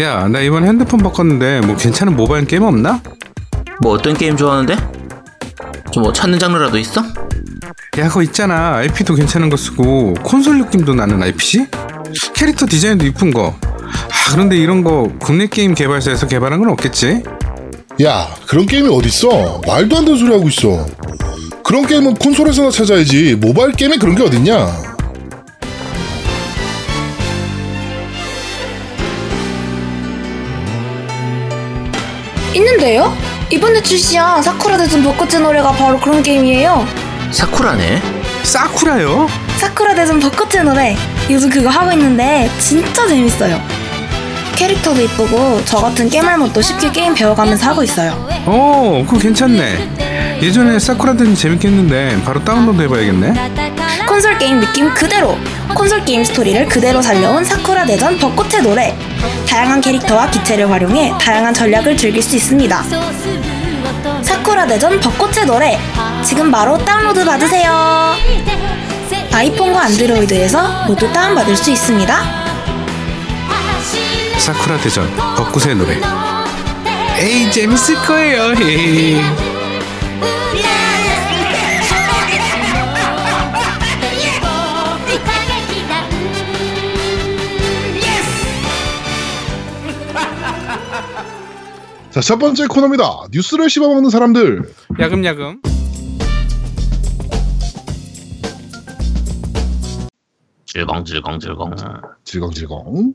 야, 나 이번 핸드폰 바꿨는데 뭐 괜찮은 모바일 게임 없나? 뭐 어떤 게임 좋아하는데? 좀 뭐 찾는 장르라도 있어? 야, 그거 있잖아. IP도 괜찮은 거 쓰고 콘솔 느낌도 나는 IPC? 캐릭터 디자인도 이쁜 거. 아, 그런데 이런 거 국내 게임 개발사에서 개발한 건 없겠지? 야, 그런 게임이 어딨어? 말도 안 되는 소리 하고 있어. 그런 게임은 콘솔에서나 찾아야지. 모바일 게임에 그런 게 어딨냐? 있는데요? 이번에 출시한 사쿠라 대전 벚꽃의 노래가 바로 그런 게임이에요. 사쿠라네. 사쿠라요? 사쿠라 대전 벚꽃의 노래. 요즘 그거 하고 있는데 진짜 재밌어요. 캐릭터도 이쁘고 저 같은 겜알못도 쉽게 게임 배워가면서 하고 있어요. 어, 그거 괜찮네. 예전에 사쿠라 든 재밌겠는데 바로 다운로드 해봐야겠네. 콘솔 게임 느낌 그대로 콘솔 게임 스토리를 그대로 살려온 사쿠라 대전 벚꽃의 노래 다양한 캐릭터와 기체를 활용해 다양한 전략을 즐길 수 있습니다 사쿠라 대전 벚꽃의 노래 지금 바로 다운로드 받으세요 아이폰과 안드로이드에서 모두 다운받을 수 있습니다 사쿠라 대전 벚꽃의 노래. 에이 재밌을 거예요. 에이. 자, 첫 번째 코너입니다. 뉴스를 씹어먹는 사람들. 야금야금. 질겅질겅질겅. 질겅질겅.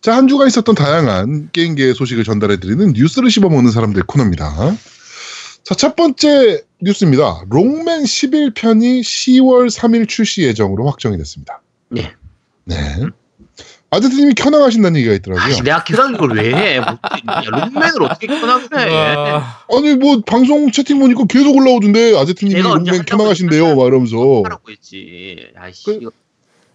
자, 한 주가 있었던 다양한 게임계의 소식을 전달해드리는 뉴스를 씹어먹는 사람들 코너입니다. 자, 첫 번째 뉴스입니다. 롱맨 11편이 10월 3일 출시 예정으로 확정이 됐습니다. 네. 네. 아드트님이 켜나가신다는 얘기가 있더라고요. 아니 내가 켜난 걸왜 해? 뭐, 야, 롱맨을 어떻게 해? 와, 아니 뭐 방송 채팅 보니까 계속 올라오던데 롱맨 하려고 켜나가신대요 막 이러면서 하라고 했지. 아이씨. 그-.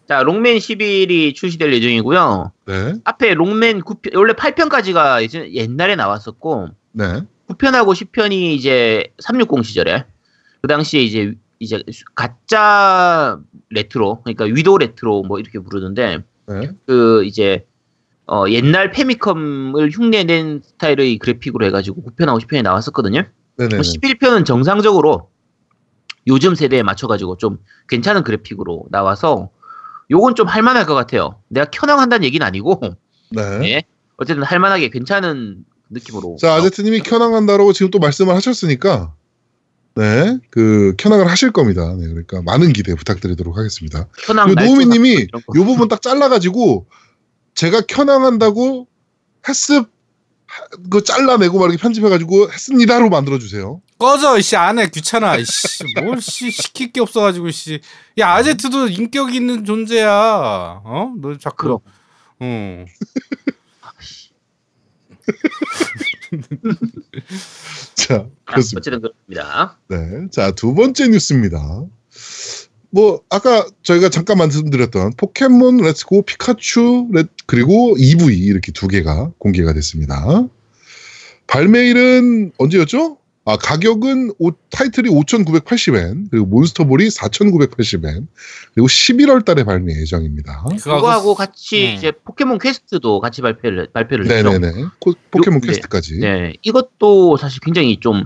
자, 롱맨 11이 출시될 예정이고요. 네, 앞에 롱맨 9편, 원래 8편까지가 예전, 옛날에 나왔었고, 네, 9편하고 10편이 이제 360 시절에, 그 당시에 이제, 이제 가짜 레트로, 그러니까 위도 레트로 뭐 이렇게 부르는데, 네, 그 이제, 어, 옛날 패미컴을 흉내낸 스타일의 그래픽으로 해가지고 9편하고 10편이 나왔었거든요. 네, 네. 11편은 정상적으로 요즘 세대에 맞춰가지고 좀 괜찮은 그래픽으로 나와서 요건 좀 할만할 것 같아요. 내가 켠왕 간다는 얘기는 아니고 네. 예. 어쨌든 할만하게 괜찮은 느낌으로. 자 아제트님이 켠왕 간다라고 지금 또 말씀을 하셨으니까 네, 그 켜나갈 하실 겁니다. 네, 그러니까 많은 기대 부탁드리도록 하겠습니다. 노우미님이. 요 부분 딱 잘라가지고 제가 켜나간다고 했습 그 잘라내고 막 이렇게 편집해가지고 했습니다로 만들어주세요. 꺼져 이씨 안 해 귀찮아 이씨 뭘씨 시킬 게 없어가지고 씨야 아제트도 인격 있는 존재야 어너 자꾸 그럼. 어 자 그렇습니다. 어쨌든 그렇습니다. 네. 자, 두 번째 뉴스입니다. 뭐, 아까 저희가 잠깐 말씀드렸던 포켓몬 렛츠고 피카츄 렛, 그리고 이브이 이렇게 두 개가 공개가 됐습니다. 발매일은 언제였죠? 아, 가격은 오- 타이틀이 5,980엔, 그리고 몬스터볼이 4,980엔, 그리고 11월 달에 발매 예정입니다. 그거하고 같이 음. 이제 포켓몬 퀘스트도 같이 발표를 발표를 했죠. 네네네. 코- 포켓몬 요- 네. 퀘스트까지. 네, 이것도 사실 굉장히 좀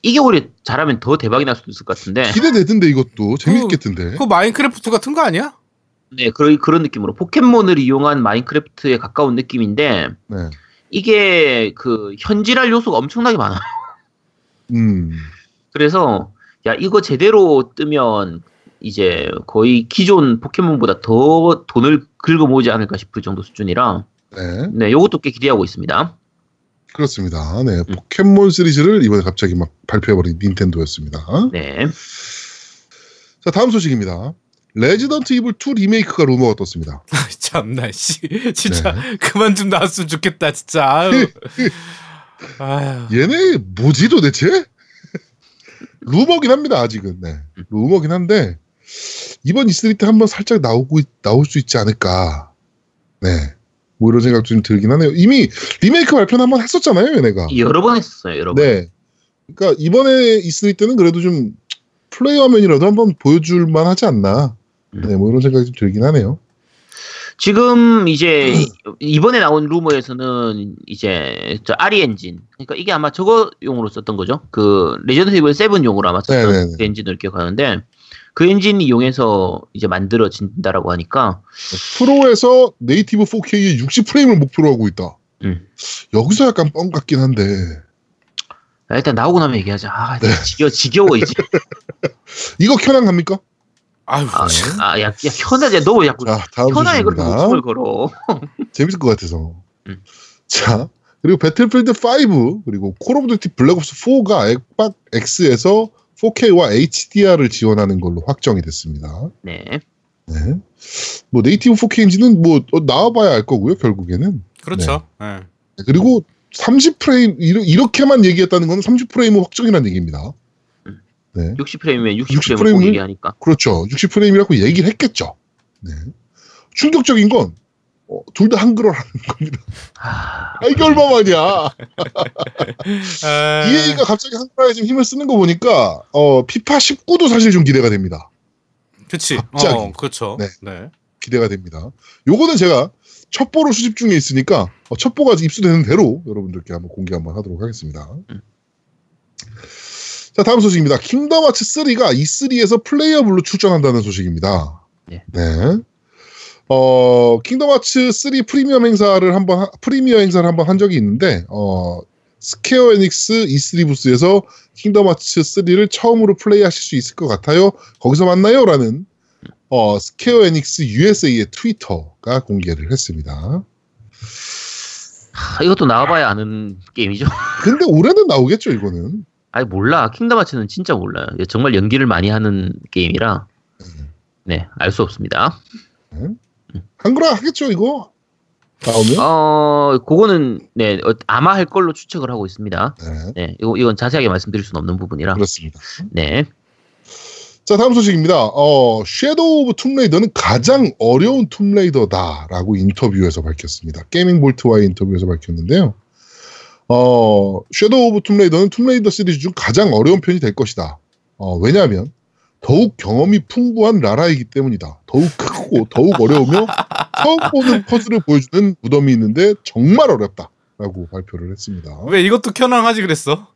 이게 오히려 잘하면 더 대박이 날 수도 있을 것 같은데. 기대되던데, 이것도. 재밌겠던데. 그거 마인크래프트 같은 거 아니야? 네, 그런 그런 느낌으로 포켓몬을 이용한 마인크래프트에 가까운 느낌인데 네. 이게 그 현질할 요소가 엄청나게 많아요. 음. 그래서 야 이거 제대로 뜨면 이제 거의 기존 포켓몬보다 더 돈을 긁어 모으지 않을까 싶을 정도 수준이라 네. 네 요것도 꽤 기대하고 있습니다. 그렇습니다. 네, 포켓몬 시리즈를 이번에 갑자기 막 발표해버린 닌텐도였습니다. 네. 자, 다음 소식입니다. 레지던트 이블 2 리메이크가 루머가 떴습니다. 참나 씨 진짜 네. 그만 좀 나왔으면 좋겠다 진짜 아유 얘네 뭐지 도대체? 루머긴 합니다, 아직은. 네. 루머긴 한데, 이번 E3 때 한번 살짝 나오고, 있- 나올 수 있지 않을까. 네. 뭐 이런 생각 좀 들긴 하네요. 이미 리메이크 발표는 한번 했었잖아요, 얘네가. 여러 번 했었어요, 여러 번. 네. 그러니까 이번에 E3 때는 그래도 좀 플레이 화면이라도 한번 보여줄 만 하지 않나. 네, 뭐 이런 생각이 좀 들긴 하네요. 지금 이제 이번에 나온 루머에서는 이제 저 RE 엔진 그러니까 이게 아마 저거용으로 썼던 거죠. 그 레지던트 이블 7용으로 아마 썼던 네네네. 그 엔진을 기억하는데 그 엔진을 이용해서 이제 만들어진다라고 하니까 프로에서 native 4K에 60프레임을 목표로 하고 있다. 음. 여기서 약간 뻥 같긴 한데 아, 일단 나오고 나면 얘기하자. 아, 네. 지겨 지겨워 이제. 이거 켠왕 갑니까? 아유, 아, 아, 야, 야 현아 야 너왜 자꾸 자, 다음 현아에 그렇게. 목숨을 걸어. 재밌을 것 같아서. 음. 자, 그리고 배틀필드 5 그리고 콜 오브 듀티 블랙옵스 4가 액박 X에서 4K와 HDR을 지원하는 걸로 확정이 됐습니다. 네. 네. 뭐 네이티브 4K인지는 뭐 어, 나와봐야 알 거고요, 결국에는. 그렇죠. 예. 네, 그리고 30프레임 이렇게만 얘기했다는 건 30프레임은 확정이라는 얘기입니다. 네. 60프레임이면 60프레임을 60프레임은 꼭 얘기하니까. 그렇죠. 60프레임이라고 얘기를 했겠죠. 네. 충격적인 건 어, 둘다 한글어라는 겁니다. 아, 아, 이게 얼마만이야. 아, EA가 갑자기 한글화에 좀 힘을 쓰는 거 보니까 어, 피파 19도 사실 좀 기대가 됩니다. 그치. 갑자기. 어, 그렇죠. 네. 네. 기대가 됩니다. 요거는 제가 첩보로 수집 중에 있으니까 어, 첩보가 입수되는 대로 여러분들께 한번 공개 한번 하도록 하겠습니다. 음. 자 다음 소식입니다. 킹덤 하츠 3가 E3에서 playable로 출전한다는 소식입니다. 네. 어 킹덤 하츠 3 프리미엄 행사를 한번 하- 프리미어 행사를 한번 한 적이 있는데 어 스퀘어 에닉스 E3 부스에서 킹덤 하츠 3를 처음으로 플레이하실 수 있을 것 같아요. 거기서 만나요라는 어, 스퀘어 에닉스 USA의 트위터가 공개를 했습니다. 하, 이것도 나와봐야 아는 게임이죠. 근데 올해는 나오겠죠, 이거는. 아니 몰라. 킹덤 하츠는 진짜 몰라요. 정말 연기를 많이 하는 게임이라 네, 알 수 없습니다. 한글화 하겠죠, 이거? 나오면? 어, 그거는 네, 어, 아마 할 걸로 추측을 하고 있습니다. 네, 네, 이거 이건 자세하게 말씀드릴 수는 없는 부분이라. 그렇습니다. 네. 자, 다음 소식입니다. 어, 섀도우 오브 툼레이더는 가장 어려운 툼레이더다라고 인터뷰에서 밝혔습니다. GamingBolt와의 인터뷰에서 밝혔는데요. 어, Shadow of Tomb Raider는 Tomb Raider 시리즈 중 가장 어려운 편이 될 것이다. 어, 왜냐하면 더욱 경험이 풍부한 라라이기 때문이다. 더욱 크고 더욱 어려우며 처음 보는 퍼즐을 보여주는 무덤이 있는데 정말 어렵다 라고 발표를 했습니다. 왜 이것도 켠왕하지 그랬어?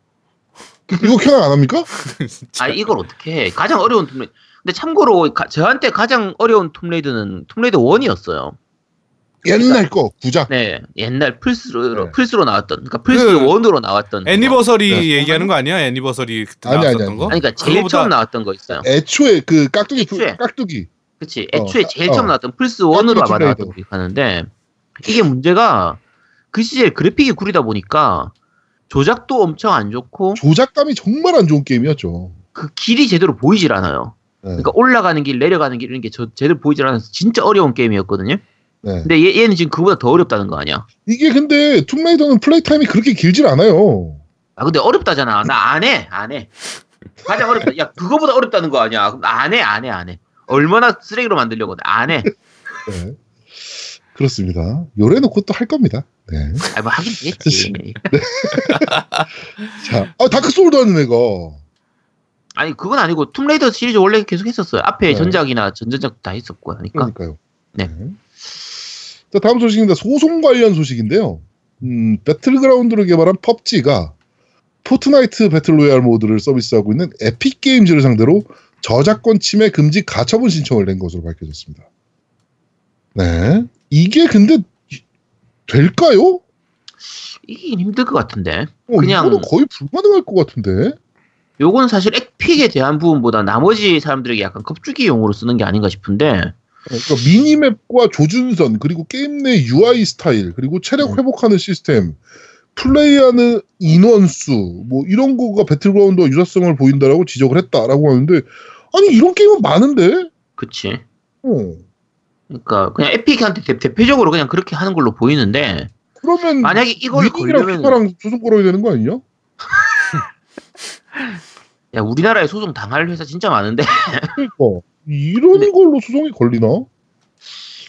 이거 켠왕 안 합니까? 아, 이걸 어떻게 해? 가장 어려운 Tomb Raider. 근데 참고로 가- 저한테 가장 어려운 Tomb Raider는 Tomb Raider 1이었어요. 옛날 거 구작. 네, 옛날 플스로 네. 플스로 나왔던, 그러니까 플스 그 1으로 나왔던. 거. Anniversary 네. 얘기하는 거 아니야? Anniversary 그때 아니, 아니, 나왔었던 아니. 거? 아니, 그러니까 제일 처음 나왔던 거 있어요. 애초에 그 깍두기 풀- 애초에. 깍두기 그치. 어, 애초에 제일 어. 처음 나왔던 플스 1으로 아마. 나왔던 거 기억하는데, 이게 문제가 그 시절 그래픽이 구리다 보니까 조작도 엄청 안 좋고, 조작감이 정말 안 좋은 게임이었죠. 그 길이 제대로 보이질 않아요. 네. 그러니까 올라가는 길, 내려가는 길 이런 게 저, 제대로 보이질 않아서 진짜 어려운 게임이었거든요. 네. 근데 얘, 얘는 지금 그보다 더 어렵다는 거 아니야? 이게 근데 툼레이더는 플레이 타임이 그렇게 길질 않아요. 아 근데 어렵다잖아. 나 안 해, 안 해. 가장 어렵다. 야 그거보다 어렵다는 거 아니야? 그럼 안 해, 안 해, 안 해. 얼마나 쓰레기로 만들려고 안 해. 네. 그렇습니다. 요래놓고 또 할 겁니다. 네. 아 뭐 하긴 되겠지. 자, 아, Dark Soul도 하는 애가. 아니 그건 아니고 Tomb Raider 시리즈 원래 계속 했었어요. 앞에 네. 전작이나 전전작 다 했었고 하니까. 그러니까요. 네. 자, 다음 소식입니다. 소송 관련 소식인데요. 음, Battlegrounds를 개발한 PUBG가 Fortnite Battle Royale 모드를 서비스하고 있는 Epic Games를 상대로 저작권 침해 금지 가처분 신청을 낸 것으로 밝혀졌습니다. 네. 이게 근데 될까요? 이긴 힘들 것 같은데. 어, 그냥- 이거는 거의 불가능할 것 같은데. 요건 사실 에픽에 대한 부분보다 나머지 사람들에게 약간 겁주기용으로 쓰는 게 아닌가 싶은데. 그러니까 미니맵과 조준선 그리고 게임 내 UI 스타일 그리고 체력 음. 회복하는 시스템 플레이하는 인원수 뭐 이런 거가 배틀그라운드와 유사성을 보인다라고 지적을 했다라고 하는데 아니 이런 게임은 많은데 그치. 어. 그러니까 그냥 Epic한테 대, 대표적으로 그냥 그렇게 하는 걸로 보이는데 그러면 만약에 이걸 걸려면 FIFA랑 소송 걸어야 되는 거 아니냐? 야 우리나라에 소송 당할 회사 진짜 많은데 어. 이런 근데- 걸로 소송이 걸리나?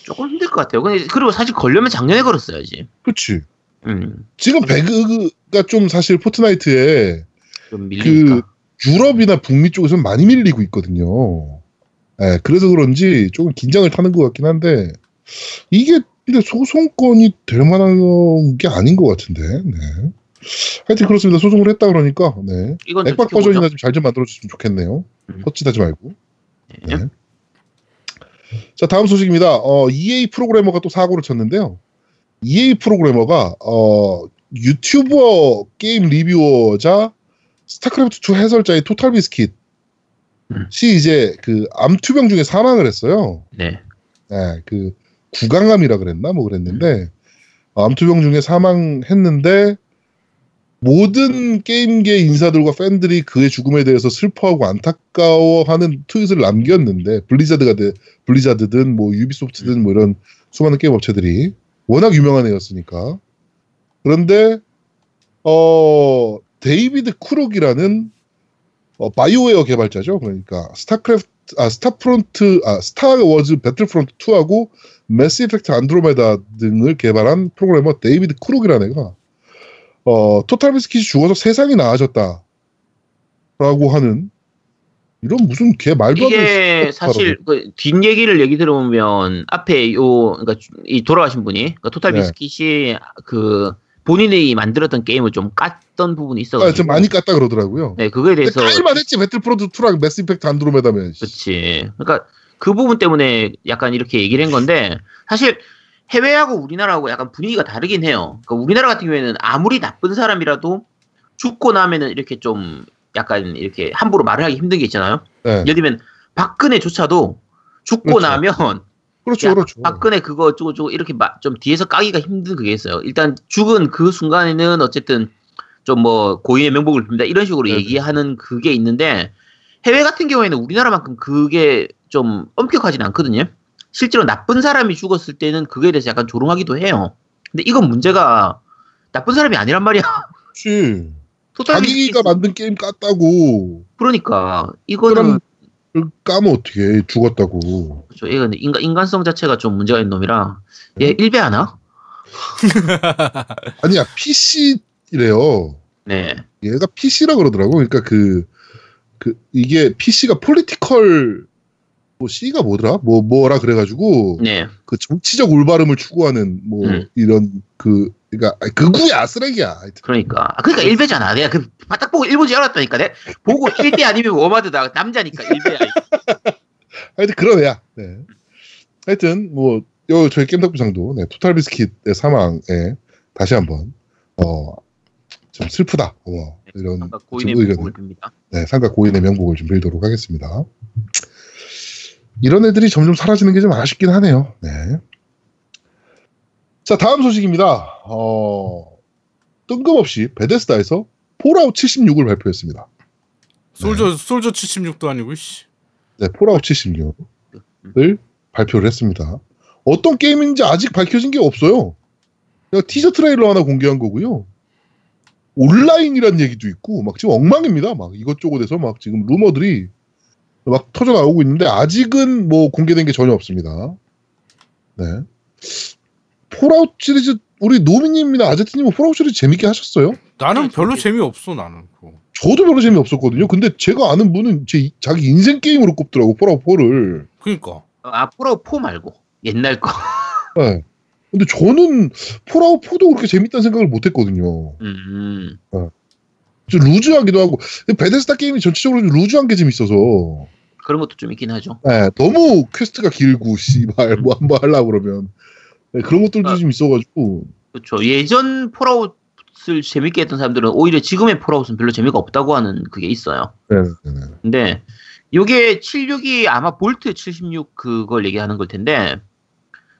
조금 힘들 것 같아요. 근데 그리고 사실 걸려면 작년에 걸었어야지. 그치 음, 지금 배그가 좀 사실 Fortnite에 좀. 그 유럽이나 북미 쪽에서는 많이 밀리고 있거든요. 예, 그래서 그런지 조금 긴장을 타는 것 같긴 한데 이게 근데 소송건이 될 만한 게 아닌 것 같은데. 네. 하여튼 그렇습니다. 소송을 했다 그러니까 네. 이건 액박 좀 버전이나 좀 잘좀 만들어줬으면 좋겠네요. 음. 헛짓하지 말고. 네. 네. 자 다음 소식입니다. 어, EA 프로그래머가 또 사고를 쳤는데요. EA 프로그래머가 어, 유튜버 게임 리뷰어자 스타크래프트 2 해설자의 TotalBiscuit이 음. 이제 그 암투병 중에 사망을 했어요. 네. 네, 그 구강암이라 그랬나 뭐 그랬는데 어, 암투병 중에 사망했는데 모든 게임계 인사들과 팬들이 그의 죽음에 대해서 슬퍼하고 안타까워하는 트윗을 남겼는데 Blizzard가 돼 Blizzard든 뭐 Ubisoft든 뭐 이런 수많은 게임 업체들이 워낙 유명한 애였으니까 그런데 어 David Crooks라는 어, BioWare 개발자죠. 그러니까 스타크래프트 아 Star Front 아 Star Wars Battlefront 2하고 Mass Effect Andromeda 등을 개발한 프로그래머 David Crooks라는 애가 어 TotalBiscuit이 죽어서 세상이 나아졌다 라고 하는 이런 무슨 개 말도 안 되는 이게 사실 그 뒷얘기를 얘기 들어보면 앞에 요 그러니까 이 돌아가신 분이 그러니까 토탈 네. 비스킷이 그 본인이 만들었던 게임을 좀 깠던 부분이 아, 있어가지고 좀 많이 깠다 그러더라고요. 네 그거에 대해서 깔만 했지 배틀프론트 2랑 매스 이펙트 안드로메다면 그렇지 그러니까 그 부분 때문에 약간 이렇게 얘기를 한 건데 사실 해외하고 우리나라하고 약간 분위기가 다르긴 해요. 그러니까 우리나라 같은 경우에는 아무리 나쁜 사람이라도 죽고 나면은 이렇게 좀 약간 이렇게 함부로 말을 하기 힘든 게 있잖아요. 네. 예를 들면 박근혜조차도 죽고 그렇죠. 나면 그렇죠, 야, 그렇죠. 박근혜 그거 어쩌고 저쩌고 이렇게 마- 좀 뒤에서 까기가 힘든 그게 있어요. 일단 죽은 그 순간에는 어쨌든 좀 뭐 고인의 명복을 빕니다 이런 식으로 네네. 얘기하는 그게 있는데 해외 같은 경우에는 우리나라만큼 그게 좀 엄격하진 않거든요. 실제로 나쁜 사람이 죽었을 때는 그거에 대해서 약간 조롱하기도 해요. 근데 이건 문제가 나쁜 사람이 아니란 말이야. Total 자기가 만든 게임 깠다고 그러니까 이거는 까면 어떻게 죽었다고. 그렇죠. 이건 인간, 인간성 자체가 좀 문제가 있는 놈이라 네. 얘 일베하나? 아니야 PC래요. 네. 얘가 PC라 그러더라고. 그러니까 그, 그, 이게 PC가 political, 뭐 C가 뭐더라? 뭐, 뭐라 그래가지고, 네. 그 정치적 올바름을 추구하는, 뭐, 음. 이런, 그, 그니까, 극우야, 쓰레기야. 하여튼. 그러니까. 아, 그러니까 일배잖아. 내가 그, 바닥 보고 일본지 알았다니까. 내 보고 일배 아니면 워마드다. 남자니까 일배야. 하여튼 그런 애야. 네. 하여튼, 뭐, 요, 저희 겜덕부상도, 네, 토탈 비스킷의 사망에 다시 한 번, 어, 좀 슬프다. 어, 이런, 아까 좀 고인의 명복을 빕니다. 네, 삼각 고인의 명복을 좀 빌도록 하겠습니다. 이런 애들이 점점 사라지는 게 좀 아쉽긴 하네요. 네. 자, 다음 소식입니다. 어, 뜬금없이 Bethesda에서 Fallout 76을 발표했습니다. Soldier Soldier 76도 아니고 씨. 네, Fallout 76을 발표를 했습니다. 어떤 게임인지 아직 밝혀진 게 없어요. 티저 트레일러 하나 공개한 거고요. 온라인이란 얘기도 있고 막 지금 엉망입니다. 막 이것저것에서 막 지금 루머들이 막 터져 나오고 있는데 아직은 뭐 공개된 게 전혀 없습니다. 네. Fallout 시리즈 우리 노미님이나 아제트님은 Fallout 시리즈 재밌게 하셨어요? 나는 네, 별로 저기- 재미 없어 나는. 그거. 저도 별로 재미 없었거든요. 근데 제가 아는 분은 제 이- 자기 인생 게임으로 꼽더라고 Fallout 4를. 그러니까. 앞으로 포 말고. 옛날 거. 네. 근데 저는 Fallout 4도 그렇게 재밌다는 생각을 못 했거든요. 음. 좀 loose하기도 하고. 근데 Bethesda 게임이 전체적으로 좀 loose한 게 좀 있어서. 그런 것도 좀 있긴 하죠. 네, 너무 퀘스트가 길고, 씨발, 뭐 한번 하려고 그러면. 네, 그런 것들도 아. 좀 있어가지고. 그렇죠. 예전 Fallout을 재밌게 했던 사람들은 오히려 지금의 Fallout은 별로 재미가 없다고 하는 그게 있어요. 네, 네, 네. 근데 요게 76이 아마 Vault 76 그걸 얘기하는 걸 텐데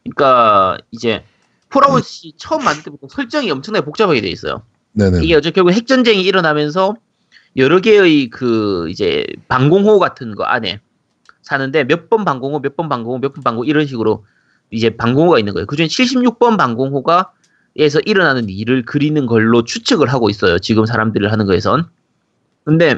그러니까 이제 Fallout이 처음 만들 때부터 설정이 엄청나게 복잡하게 돼 있어요. 네네. 이게 어째 결국 핵전쟁이 일어나면서 여러 개의 그 이제 방공호 같은 거 안에 사는데 몇 번 방공호, 몇 번 방공호, 몇 번 방공호 이런 식으로 이제 방공호가 있는 거예요. 그중에 76번 방공호가 에서 일어나는 일을 그리는 걸로 추측을 하고 있어요. 지금 사람들을 하는 거에선. 근데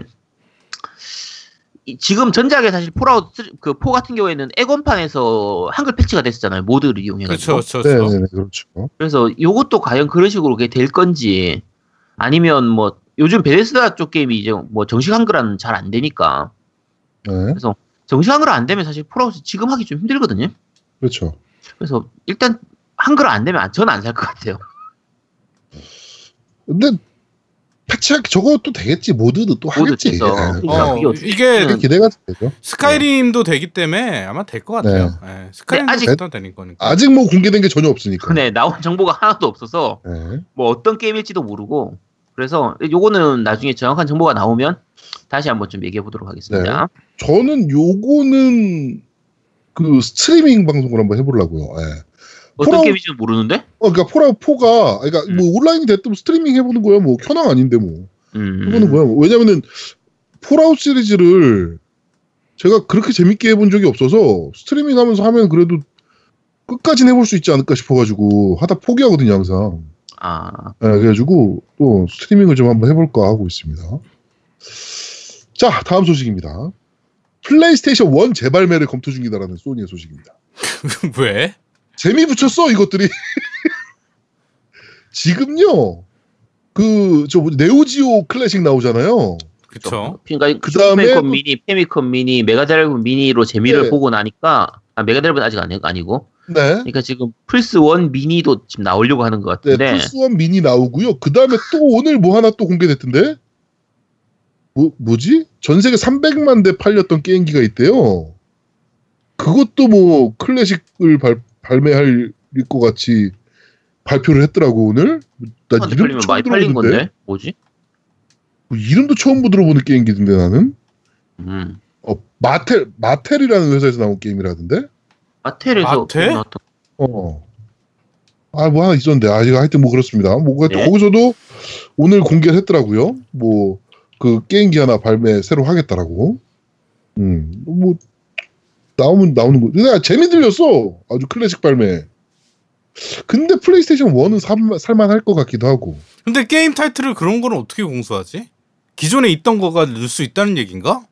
이- 지금 전작에 사실 폴아웃 그4 같은 경우에는 에건판에서 한글 패치가 됐었잖아요. 모드를 이용해가지고. 그렇죠. 그렇죠. 네, 네, 네, 그렇죠. 그래서 요것도 과연 그런 식으로 될 건지 아니면 뭐 요즘 Bethesda 쪽 게임이 이제 뭐 정식 한글화는 잘 안 되니까 네. 정식 한글 안 되면 사실 Fallout 지금 하기 좀 힘들거든요. 그렇죠. 그래서 일단 한글 안 되면 저는 안 살 것 같아요. 근데 패치할 저것도 되겠지 모드도 또 모드 하겠지. 예. 그러니까 어, 어떻게 이게 기대가 되죠. Skyrim도 되기 때문에 아마 될 것 같아요. 예, Skyrim도 아직- 됐다 되는 거니까. 아직 뭐 공개된 게 전혀 없으니까. 근데 나온 정보가 하나도 없어서 예. 뭐 어떤 게임일지도 모르고 그래서 요거는 나중에 정확한 정보가 나오면 다시 한번 좀 얘기해 보도록 하겠습니다. 저는 요거는 그 스트리밍 방송을 한번 해보려고요. 예. 어떤 Fallout- 게임인지는 모르는데? 어, 그러니까 Fallout 4가 그러니까 음. 뭐 온라인이 됐든 스트리밍 해보는 거야. 뭐 켠왕 아닌데 뭐 음. 해보는 거야. 뭐. 왜냐면은 Fallout 시리즈를 제가 그렇게 재밌게 해본 적이 없어서 스트리밍 하면서 하면 그래도 끝까지 해볼 수 있지 않을까 싶어가지고 하다 포기하거든요 항상. 아, 예, 그래가지고 또 스트리밍을 좀 한번 해볼까 하고 있습니다. 자 다음 소식입니다. 플레이스테이션 1 재발매를 검토 중이다라는 소니의 소식입니다. 왜? 재미 붙였어 이것들이. 지금요 그 저 네오지오 클래식 나오잖아요. 그쵸. 그러니까 그 다음에 슈퍼패미컴 또- 미니, 패미컴 미니, 메가드라이브 미니로 재미를 네. 보고 나니까 아, 메가드라이브는 아직 아니, 아니고 네. 그러니까 지금 플스 1 미니도 지금 나오려고 하는 것 네, 같은데 플스1 미니 나오고요. 그 다음에 또 오늘 뭐 하나 또 공개됐던데? 뭐, 뭐지? 전 세계 300만 대 팔렸던 게임기가 있대요. 그것도 뭐 클래식을 발, 발매할 것 같이 발표를 했더라고, 오늘. 나 이름도 팔리면 처음 많이 팔린 들어보는데? 건데 뭐지? 뭐 이름도 처음 들어보는 게임기던데, 나는. 음. 어, 마텔, 마텔이라는 회사에서 나온 게임이라던데? 마텔에서 마텔? 어. 아, 뭐 하나 있었는데. 아, 이거 하여튼 뭐 그렇습니다. 뭐, 네. 거기서도 오늘 공개를 했더라고요. 뭐, 그 게임기 하나 발매 새로 하겠다라고. 음, 뭐, 나오면 나오는 거. 근데 재미 들렸어. 아주 클래식 발매. 근데 플레이스테이션 1은 살만, 살만할 것 같기도 하고. 근데 게임 타이틀을 그런 거는 어떻게 공수하지? 기존에 있던 거가 넣을 수 있다는 얘기인가?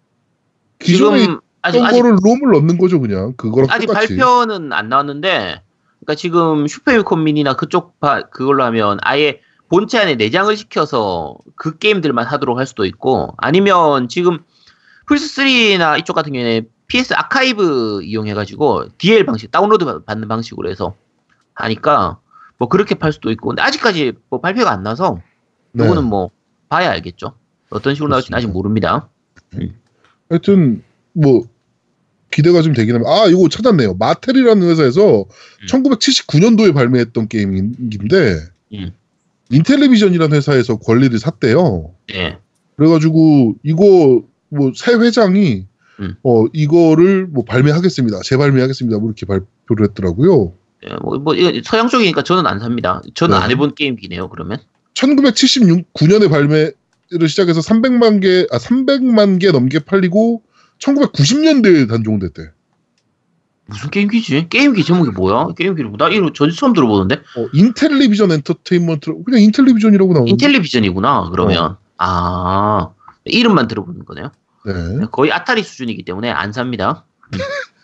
기존에 지금 아직 있던 아직 거를 롬을 넣는 거죠, 그냥. 그거랑 아직 똑같이. 발표는 안 나왔는데, 그러니까 지금 슈퍼유콘 미니나 그쪽 바- 그걸로 하면 아예 본체 안에 내장을 시켜서 그 게임들만 하도록 할 수도 있고, 아니면 지금 플스3나 이쪽 같은 경우에 PS 아카이브 이용해가지고 DL 방식, 다운로드 받- 받는 방식으로 해서 하니까 뭐 그렇게 팔 수도 있고, 근데 아직까지 뭐 발표가 안 나서 네. 이거는 뭐 봐야 알겠죠. 어떤 식으로 나올지는 아직 모릅니다. 하여튼 뭐 기대가 좀 되긴 합니다. 아 이거 찾았네요. 마텔이라는 회사에서 1979년도에 발매했던 게임인데 음. 인텔리비전이라는 회사에서 권리를 샀대요. 네. 그래가지고 이거 뭐 새 회장이 음. 어 이거를 뭐 발매하겠습니다. 재발매하겠습니다. 뭐 이렇게 발표를 했더라고요. 네, 뭐, 뭐, 이거 서양 쪽이니까 저는 안 삽니다. 저는 네. 안 해본 게임기네요, 그러면. 1979년에 발매를 시작해서 300만 개, 아 300만 개 넘게 팔리고 1990년대에 단종됐대. 무슨 게임기지? 게임기 제목이 뭐야? 게임기를 나 이거 전 처음 들어보는데 어, 인텔리비전 엔터테인먼트 그냥 인텔리비전이라고 나오는데. 인텔리비전이구나. 어. 그러면 아 이름만 들어보는 거네요. 네. 거의 아타리 수준이기 때문에 안 삽니다.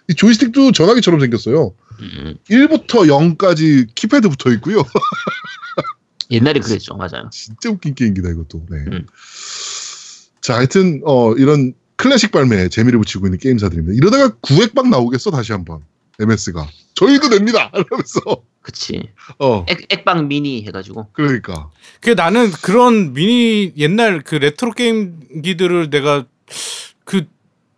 이 조이스틱도 전화기처럼 생겼어요. 음, 1부터 0까지 키패드 붙어 있고요. 옛날에 그랬죠, 맞아요. 진짜 웃긴 게임기다 이것도. 네. 음. 자, 하여튼 어, 이런 클래식 발매에 재미를 붙이고 있는 게임사들입니다. 이러다가 구엑박 나오겠어 다시 한번. MS가 저희도 냅니다. 이러면서 그치. 어 엑, 엑박 미니 해가지고. 그러니까 그 나는 그런 미니 옛날 그 레트로 게임기들을 내가 그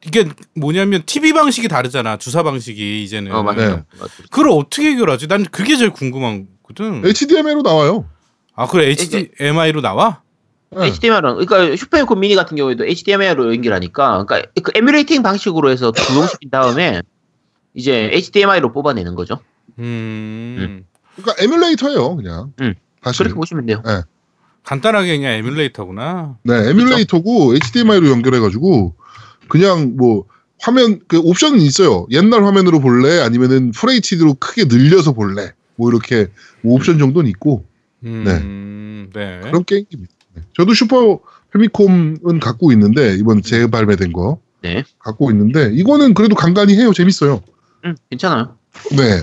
이게 뭐냐면 TV 방식이 다르잖아 주사 방식이 이제는 어 맞아요. 그걸 어떻게 해결하지? 난 그게 제일 궁금하거든. HDMI로 나와요. 아 그래 HDMI로 나와? 네. HDMI랑 그러니까 슈퍼패미컴 미니 같은 경우에도 HDMI로 연결하니까 그러니까 그 emulating 방식으로 해서 구동시킨 다음에 이제 HDMI로 뽑아내는 거죠. 음, 그러니까 에뮬레이터예요, 그냥. 음. 사실. 그렇게 보시면 돼요. 간단하게 그냥 에뮬레이터구나. 네, 에뮬레이터고 HDMI로 연결해가지고 그냥 뭐 화면 그 옵션은 있어요. 옛날 화면으로 볼래 아니면은 FHD로 크게 늘려서 볼래 뭐 이렇게 뭐 옵션 정도는 있고 음, 네. 그런 게임입니다. 네. 저도 슈퍼 패미콤은 갖고 있는데 이번 재발매된 거 네. 갖고 있는데 이거는 그래도 간간히 해요. 재밌어요. 음, 괜찮아요. 네.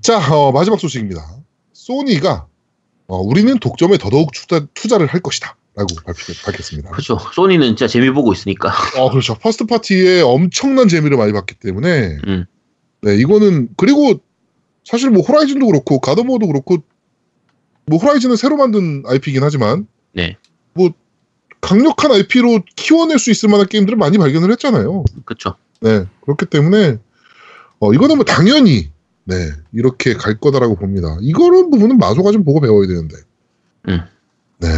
자 어, 마지막 소식입니다. 소니가 어, 우리는 독점에 더더욱 투자, 투자를 할 것이다. 발표, 밝혔습니다. 그렇죠. 소니는 진짜 재미 보고 있으니까. 어, 그렇죠. first party에 엄청난 재미를 많이 봤기 때문에, 음. 네, 이거는, 그리고 사실 뭐 호라이즌도 그렇고, 가더모도 그렇고, 뭐 호라이즌은 새로 만든 IP이긴 하지만, 네. 뭐, 강력한 IP로 키워낼 수 있을 만한 게임들을 많이 발견을 했잖아요. 그렇죠. 네, 그렇기 때문에, 어, 이거는 뭐 당연히, 네, 이렇게 갈 거다라고 봅니다. 이거는 부분은 마소가 좀 보고 배워야 되는데. 음. 네.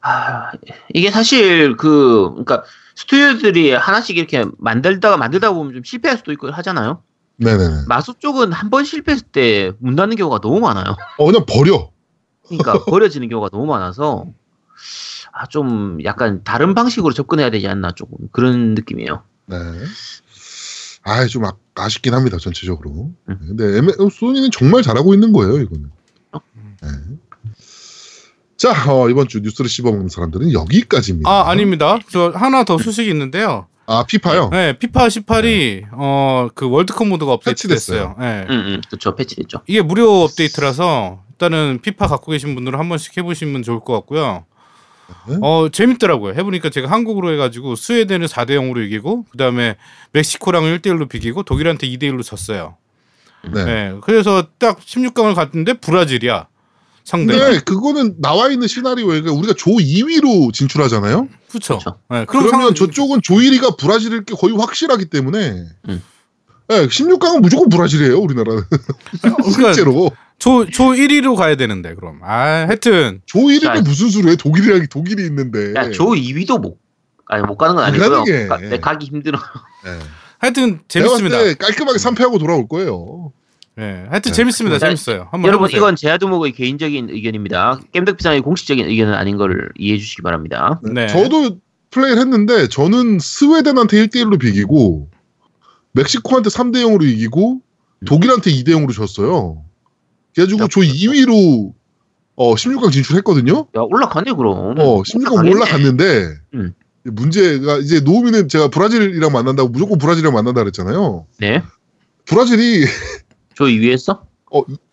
아, 이게 사실 그 그러니까 스튜디오들이 하나씩 이렇게 만들다가 만들다 보면 좀 실패할 수도 있고 하잖아요. 네네네. 마수 쪽은 한 번 실패했을 때 문 닫는 경우가 너무 많아요. 어, 그냥 버려. 그러니까 버려지는 경우가 너무 많아서 아, 좀 약간 다른 방식으로 접근해야 되지 않나 조금 그런 느낌이에요. 네. 아, 좀 아, 아쉽긴 합니다, 전체적으로. 음. 네, 근데 M- 소니는 정말 잘하고 있는 거예요, 이거는. 네. 자, 어, 이번 주 뉴스를 씹어먹는 사람들은 여기까지입니다. 아 아닙니다. 저 하나 더 소식이 있는데요. 아, 피파요? 네, 피파 18이 어그 월드컵 모드가 업데이트 됐어요. 네. 응, 응, 그렇죠. 패치됐죠. 이게 무료 업데이트라서 일단은 피파 갖고 계신 분들은 한 번씩 해보시면 좋을 것 같고요. 네. 어 재밌더라고요. 해보니까 제가 한국으로 해가지고 스웨덴을 4대 0으로 이기고 그 다음에 멕시코랑 1대 1로 비기고 독일한테 2대 1로 졌어요. 네. 네, 그래서 딱 16강을 갔는데 브라질이야 상대. 근데 그거는 나와 있는 시나리오에 우리가 조 2위로 진출하잖아요? 그렇죠. 네, 그러면 저쪽은 조 1위가 브라질일 게 거의 확실하기 때문에. 음. 네, 16강은 무조건 브라질이에요, 우리나라는. 그러니까 실제로. 조, 조 1위로 가야 되는데 그럼. 아, 하여튼 조 1위가 자, 무슨 수로 해? 독일이랑 독일이 있는데. 야, 조 2위도 못 아니 못 가는 건안 아니고요. 게. 가, 네, 가기 힘들어. 네. 하여튼 재밌습니다. 때 깔끔하게 3패하고 돌아올 거예요. 네, 하여튼 네. 재밌습니다. 자, 재밌어요. 한번 여러분 해보세요. 이건 제아두목의 개인적인 의견입니다. 겜덕비상의 공식적인 의견은 아닌 걸 이해해 주시기 바랍니다. 네. 저도 플레이를 했는데 저는 스웨덴한테 1대1로 비기고 멕시코한테 3대 0으로 이기고 독일한테 2대 0으로 졌어요. 그래가지고 저 2위로 어 16강 진출했거든요. 야 올라가네 그럼. 어 16강 올라가겠네. 올라갔는데 음. 문제가 이제 노우미는 제가 브라질이랑 만난다고 무조건 브라질이랑 만난다 그랬잖아요. 네. 브라질이 조 2위 했어?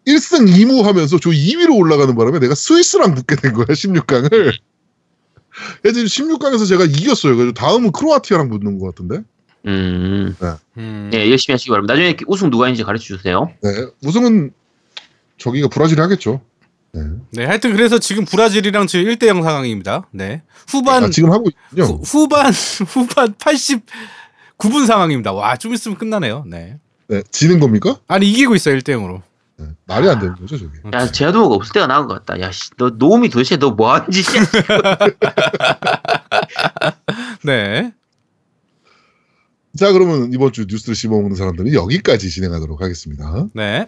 1승 2무 하면서 저 2위로 올라가는 바람에 내가 스위스랑 붙게 된 거야 16강을. 그래서 16강에서 제가 이겼어요. 그래서 다음은 크로아티아랑 붙는 것 같은데. 음. 음. 네 열심히 하시기 바랍니다. 나중에 우승 누가 있는지 가르쳐 주세요. 네, 우승은 저기가 브라질이 하겠죠. 네. 네, 하여튼 그래서 지금 브라질이랑 지금 1대 0 상황입니다. 네. 후반 아, 지금 하고 있군요. 후, 후반 후반 89분 상황입니다. 와, 좀 있으면 끝나네요. 네. 네, 지는 겁니까? 아니 이기고 있어요. 1대 0으로. 네, 말이 안 되는 거죠, 저게. 야 제아두목 없을 때가 나은 것 같다. 야 씨 너 노움이 도대체 너 뭐 하는 짓이야? 네. 자, 그러면 이번 주 뉴스를 씹어먹는 사람들은 여기까지 진행하도록 하겠습니다. 네.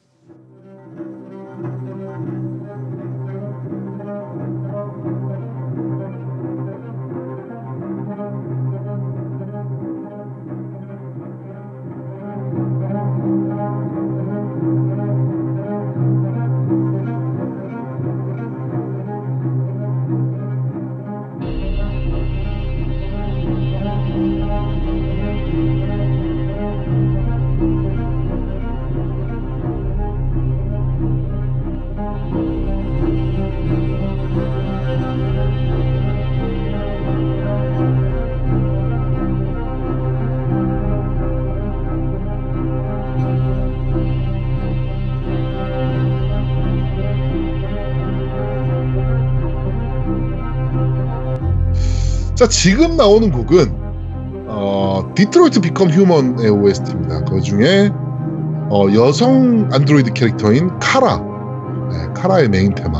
자, 지금 나오는 곡은 어, 디트로이트 비컴 휴먼의 OST입니다. 그 중에 어, 여성 안드로이드 캐릭터인 카라. 네, 카라의 메인 테마.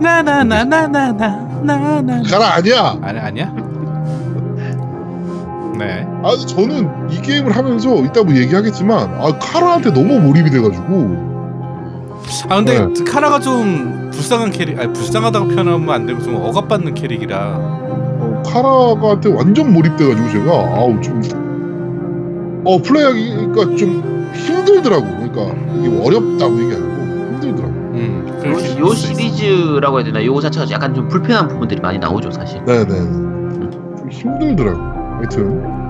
나나나나나나나나. 카라 아니야. 아니 아니야? 네. 아, 저는 이 게임을 하면서 이따 뭐 얘기하겠지만 아, 카라한테 너무 몰입이 돼가지고 아 근데 네. 카라가 좀 불쌍한 캐릭, 아니 불쌍하다고 표현하면 안 되고 좀 억압받는 캐릭이라. 어, 카라한테 완전 몰입돼가지고 제가 아우 좀 어, 플레이하기가 좀 힘들더라고. 그러니까 이게 어렵다고 얘기 아니고 힘들더라고. 음. 요. 시리즈라고 해야 되나? 요거 자체가 약간 좀 불편한 부분들이 많이 나오죠 사실. 네네. 좀 힘들더라고. 하여튼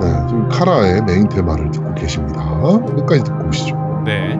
네, 좀 카라의 메인 테마를 듣고 계십니다. 끝까지 듣고 오시죠. 네.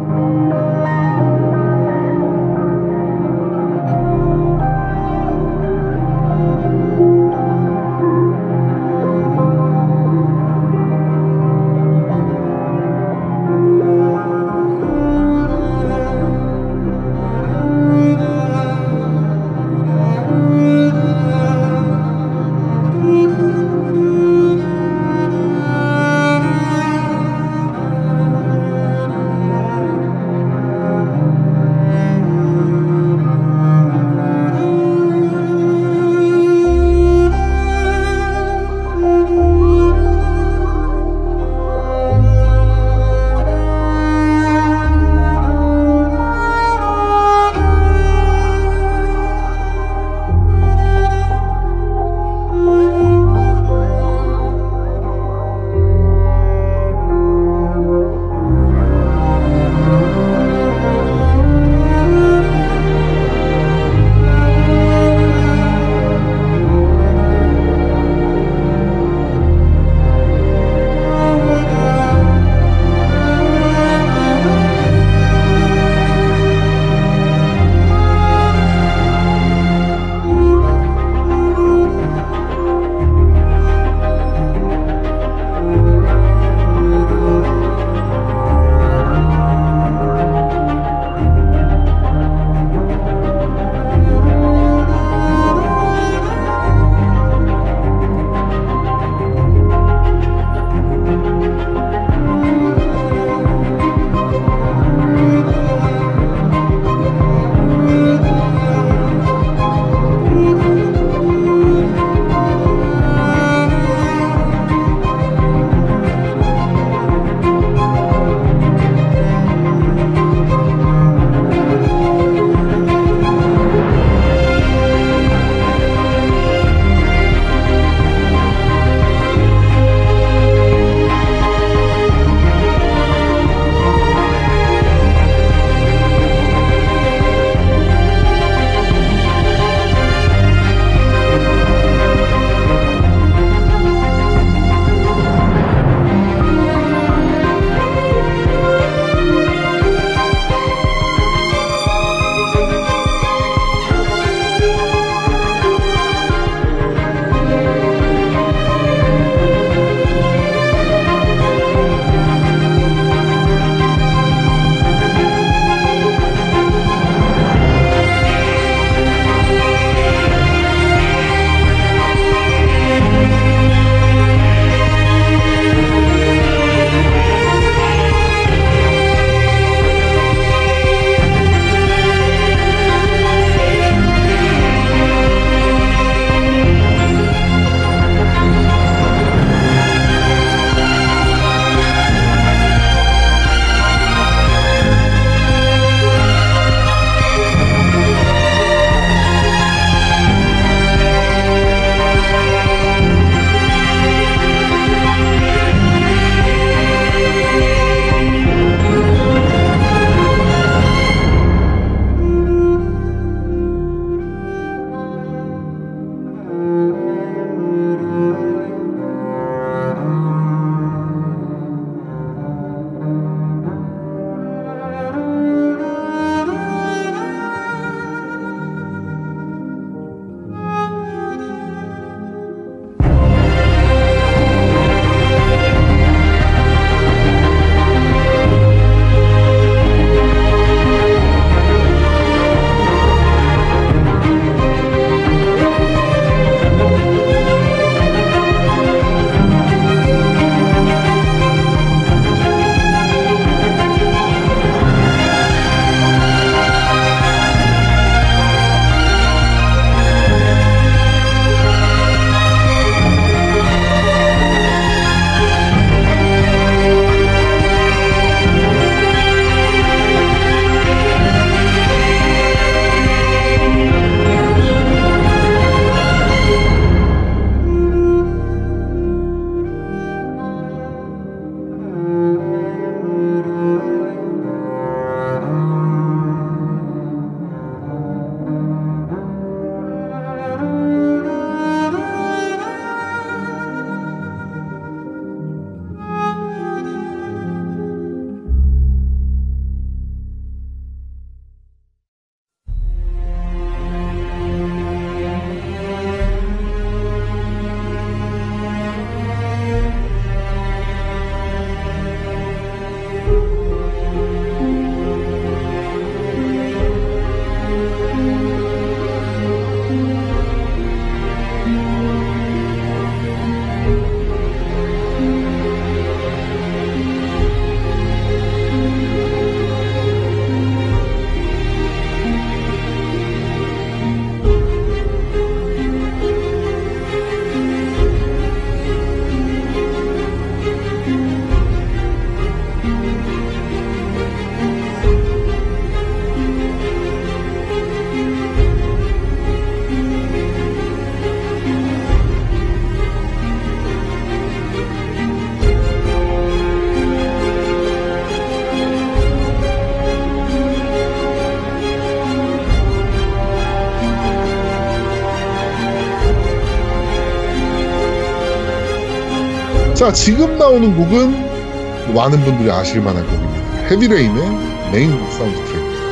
자, 지금 나오는 곡은 많은 분들이 아실 만한 곡입니다. 헤비레인의 메인 사운드 트랙입니다.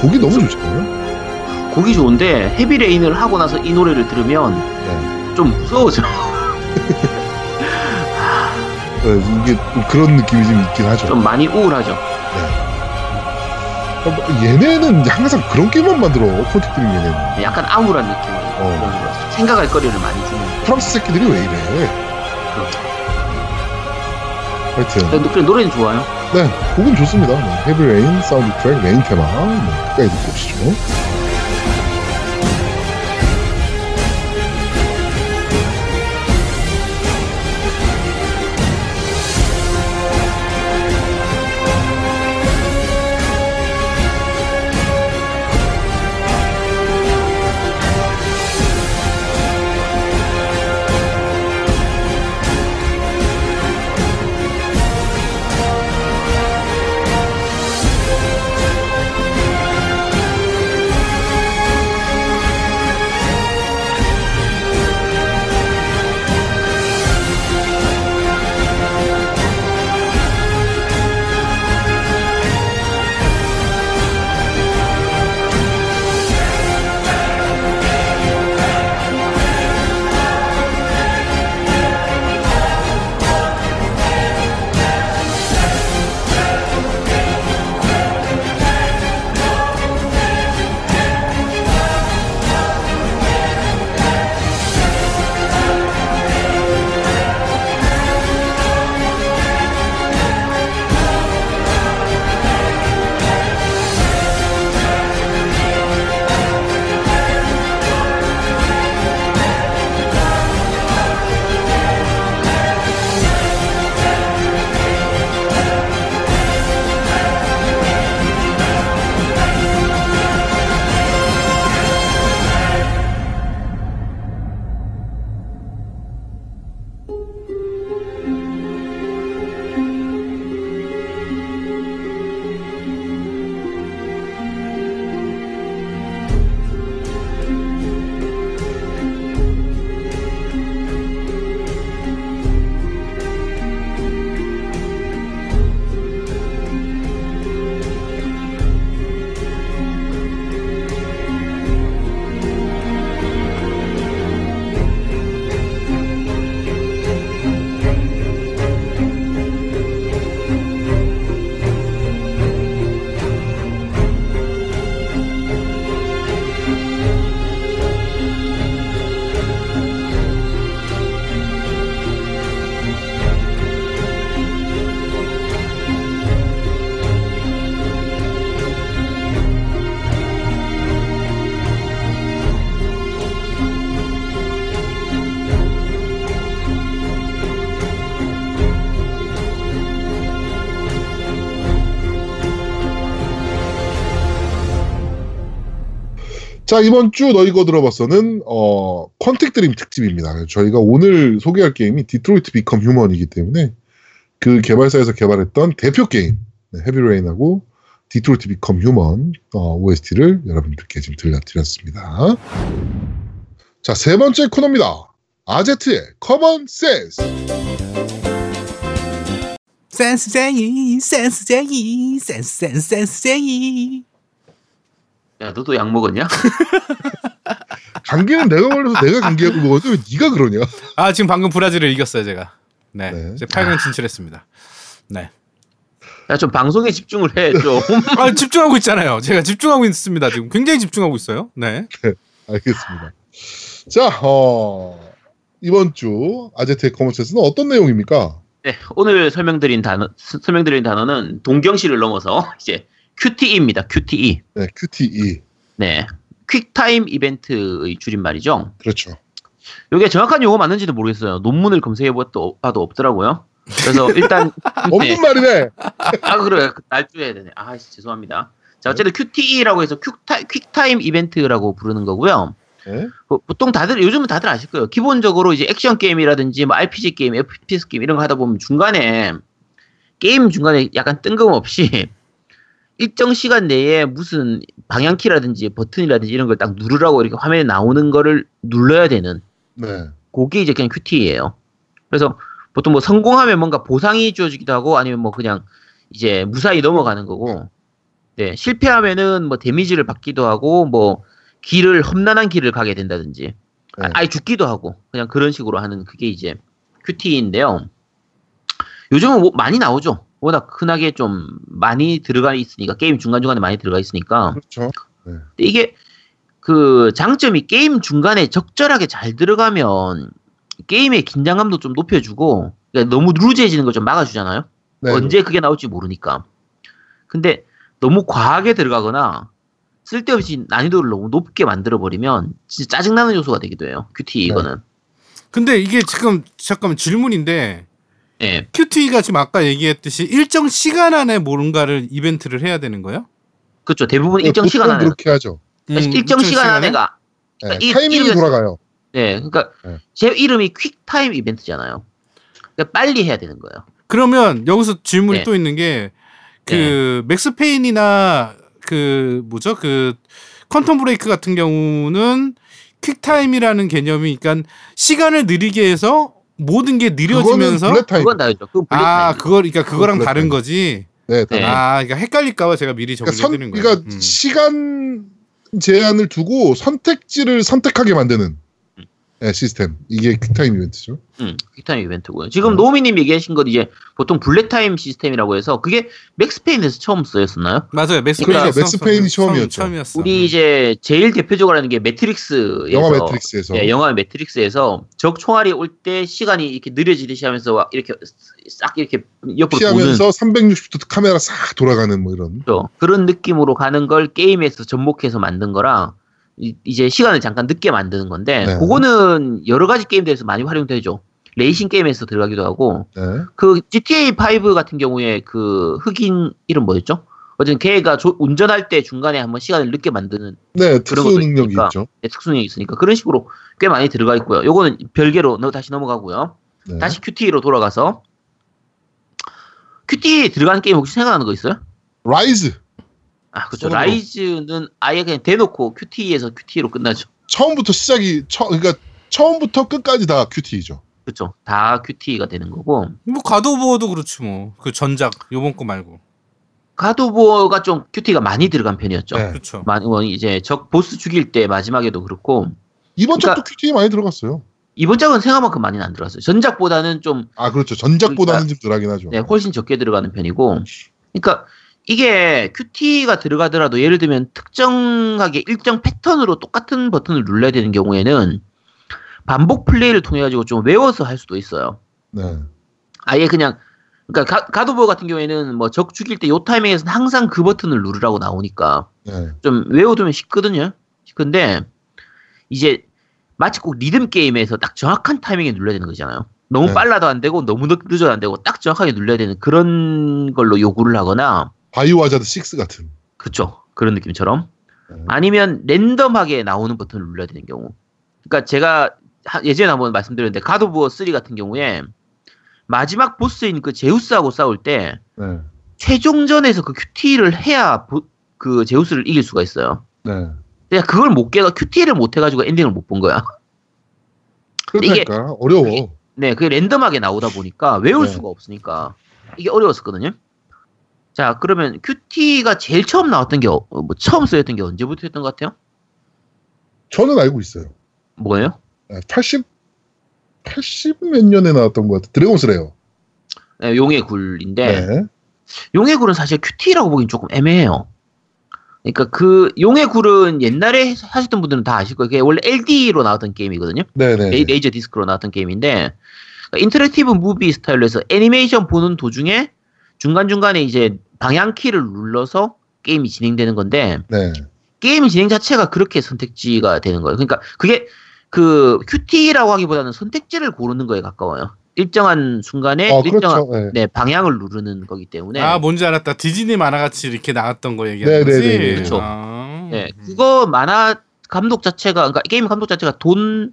곡이 너무 좋잖아요. 곡이 좋은데 헤비레인을 하고 나서 이 노래를 들으면 네. 좀 무서워져. 네, 이게 좀 그런 느낌이 좀 있긴 하죠. 좀 많이 우울하죠. 어, 뭐 얘네는 항상 그런 게임만 만들어. 퀀틱드림 얘네는. 약간 암울한 느낌. 어. 생각할 거리를 많이 주는. 프랑스 새끼들이 왜 이래? 하여튼. 근데 노- 노래는 좋아요. 네, 곡은 좋습니다. 네, 헤비레인 사운드 트랙 메인 테마. 네, 끝까지 듣고 오시죠. 자, 이번 주 너희 거 들어봤어는, 어, 퀀틱 드림 특집입니다. 저희가 오늘 소개할 게임이 디트로이트 비컴 휴먼이기 때문에 그 개발사에서 개발했던 대표 게임, 네, 헤비레인하고 디트로이트 비컴 휴먼, 어, OST를 여러분들께 지금 들려드렸습니다. 자, 세 번째 코너입니다. 아제트의 common sense. 센스쟁이, 센스쟁이, 센스, 센스, 센스쟁이. 야, 너도 약 먹었냐? 감기는 내가 걸려서 내가 감기약을 먹었는데 왜 네가 그러냐? 아 지금 방금 브라질을 이겼어요 제가. 네, 네. 이제 8강 진출했습니다. 네. 야, 좀 방송에 집중을 해, 좀. 아 집중하고 있잖아요. 제가 집중하고 있습니다. 지금 굉장히 집중하고 있어요. 네. 알겠습니다. 자, 어, 이번 주 아제트의 common sense는 어떤 내용입니까? 네, 오늘 설명드린 단어, 스- 설명드린 단어는 동경시를 넘어서 이제 QTE입니다. QTE. 네, QTE. 네. quick time 이벤트의 줄임말이죠. 그렇죠. 이게 정확한 용어 맞는지도 모르겠어요. 논문을 검색해 봐도 봐도 없더라고요. 그래서 일단 네. 없는 말이네. 아 그래 날조해야 되네. 아 씨, 죄송합니다. 자 어쨌든 QTE라고 해서 quick ti-, quick time 이벤트라고 부르는 거고요. 네. 뭐, 보통 다들 요즘은 다들 아실 거예요. 기본적으로 이제 액션 게임이라든지 뭐 RPG 게임, FPS 게임 이런 거 하다 보면 중간에 게임 중간에 약간 뜬금없이 일정 시간 내에 무슨 방향키라든지 버튼이라든지 이런 걸 딱 누르라고 이렇게 화면에 나오는 거를 눌러야 되는 네. 그게 이제 그냥 큐티예요. 그래서 보통 뭐 성공하면 뭔가 보상이 주어지기도 하고 아니면 뭐 그냥 이제 무사히 넘어가는 거고 네, 실패하면은 뭐 데미지를 받기도 하고 뭐 길을 험난한 길을 가게 된다든지 아, 네. 아예 죽기도 하고 그냥 그런 식으로 하는 그게 이제 QT인데요. 요즘은 뭐 많이 나오죠. 워낙 흔하게 좀 많이 들어가 있으니까 게임 중간 중간에 많이 들어가 있으니까 그렇죠. 근데 이게 그 장점이 게임 중간에 적절하게 잘 들어가면 게임의 긴장감도 좀 높여주고 그러니까 너무 loose해지는 걸 좀 막아주잖아요. 네. 언제 그게 나올지 모르니까. 근데 너무 과하게 들어가거나 쓸데없이 난이도를 너무 높게 만들어 버리면 진짜 짜증나는 요소가 되기도 해요. QT 네. 이거는. 근데 이게 지금 잠깐만 질문인데 예. QT가 지금 아까 얘기했듯이 일정 시간 안에 뭔가를 이벤트를 해야 되는 거예요? 그렇죠. 대부분 일정 보통 시간 안에 그렇게 하죠. 음, 일정 시간 안에가 네, 그러니까 이- 타이밍이 돌아가요. 네. 그러니까 네. 제 이름이 quick time event잖아요. 그러니까 빨리 해야 되는 거예요. 그러면 여기서 질문이 네. 또 있는 게 그 Max Payne이나 그 뭐죠 그 Quantum Break 같은 경우는 quick time이라는 개념이 그러니까 시간을 느리게 해서 모든 게 느려지면서. 그건 다르죠. 그건 아. 그걸 그러니까 그거랑 bullet 다른. 거지 네, 네. 아 그러니까 헷갈릴까 봐 제가 미리 그러니까, 정리해 선, 드리는 거예요 그러니까 음. 시간 제한을 두고 선택지를 선택하게 만드는 네, 시스템. 이게 quick time event죠. 음, quick time event고요. 지금 노미님 얘기하신 건 이제 보통 bullet time 시스템이라고 해서 그게 Max Payne에서 처음 쓰였었나요? 맞아요 Max 그러니까. Max Payne이 처음이었죠. 처음이었어 우리 이제 제일 대표적으로 하는 게 매트릭스에서 영화 매트릭스에서. 예, 영화 매트릭스에서 적 총알이 올 때 시간이 이렇게 느려지듯이 하면서 막 이렇게 싹 이렇게 옆으로 피하면서 360도 카메라 싹 돌아가는 뭐 이런. 그렇죠. 그런 느낌으로 가는 걸 게임에서 접목해서 만든 거라 이- 이제 시간을 잠깐 늦게 만드는 건데 네. 그거는 여러 가지 게임들에서 많이 활용되죠. 레이싱 게임에서 들어가기도 하고 네. 그 GTA 5 같은 경우에 그 흑인 이름 뭐였죠? 어쨌든 걔가 조- 운전할 때 중간에 한번 시간을 늦게 만드는 네, 특수 것도 능력이. 있죠. 네, 특수 능력이 있으니까 그런 식으로 꽤 많이 들어가 있고요. 요거는 별개로 너 다시 넘어가고요. 네. 다시 QT로 돌아가서 QT 들어가는 게임 혹시 생각나는 거 있어요? Ryse. 아 그렇죠. 손으로. Ryse는 아예 그냥 대놓고 QT에서 QT로 끝나죠. 처음부터 시작이 처 그러니까 처음부터 끝까지 다 큐티죠. 그렇죠. 다 QT가 되는 거고 뭐 가도보어도 그렇지 뭐 그 전작 요번 거 말고 가도보가 좀 QT가 많이 들어간 편이었죠. 네. 그렇죠 많이 뭐 이제 적 보스 죽일 때 마지막에도 그렇고 이번 그러니까- 작도 큐티 많이 들어갔어요. 이번 작은 생각만큼 많이는 안 들어갔어요. 전작보다는 좀 아 그렇죠. 전작보다는 그러니까- 좀 덜하긴 하죠. 네, 훨씬 적게 들어가는 편이고, 그러니까 이게 QT가 들어가더라도 예를 들면 특정하게 일정 패턴으로 똑같은 버튼을 눌러야 되는 경우에는 반복 플레이를 통해 가지고 좀 외워서 할 수도 있어요. 네. 아예 그냥 그러니까 가, 가도버 같은 경우에는 뭐 적 죽일 때 요 타이밍에서는 항상 그 버튼을 누르라고 나오니까 네. 좀 외워두면 쉽거든요. 근데 이제 마치 꼭 리듬 게임에서 딱 정확한 타이밍에 눌러야 되는 거잖아요. 너무 네. 빨라도 안 되고 너무 늦, 늦어도 안 되고 딱 정확하게 눌러야 되는 그런 걸로 요구를 하거나 바이오 하자드 6 같은. 그쵸 그런 느낌처럼 네. 아니면 랜덤하게 나오는 버튼을 눌러야 되는 경우. 그러니까 제가 하- 예전에 한번 말씀드렸는데 가도부어 3 같은 경우에 마지막 보스인 그 제우스하고 싸울 때 네. 최종전에서 그 QT를 해야 보- 그 제우스를 이길 수가 있어요. 네. 내가 그걸 못 깨가 QT를 못 해가지고 엔딩을 못 본 거야. 이게- 그러니까 어려워. 네, 그게 랜덤하게 나오다 보니까 외울 네. 수가 없으니까 이게 어려웠었거든요. 자, 그러면 QT가 제일 처음 나왔던 게 어, 뭐 처음 쓰였던 게 언제부터 였던 것 같아요? 저는 알고 있어요. 뭐예요? 네, 80 80 몇 년에 나왔던 것 같아. Dragon's Lair요. 네, 용의 굴인데 네. 용의 굴은 사실 QT라고 보기엔 조금 애매해요. 그러니까 그 용의 굴은 옛날에 하셨던 분들은 다 아실 거예요. 그게 원래 LD로 나왔던 게임이거든요. 네, 네. 레이, 레이저 디스크로 나왔던 게임인데 그러니까 interactive movie 스타일로 해서 애니메이션 보는 도중에 중간중간에 이제 방향키를 눌러서 게임이 진행되는 건데 네. 게임 진행 자체가 그렇게 선택지가 되는 거예요. 그러니까 그게 그 QT라고 하기보다는 선택지를 고르는 거에 가까워요. 일정한 순간에 어, 일정한 그렇죠. 네. 네, 방향을 누르는 거기 때문에 아 뭔지 알았다 디즈니 만화같이 이렇게 나왔던 거 얘기하는 네, 거지 네, 네, 네. 그쵸. 아. 네, 그거 만화 감독 자체가 그러니까 게임 감독 자체가 돈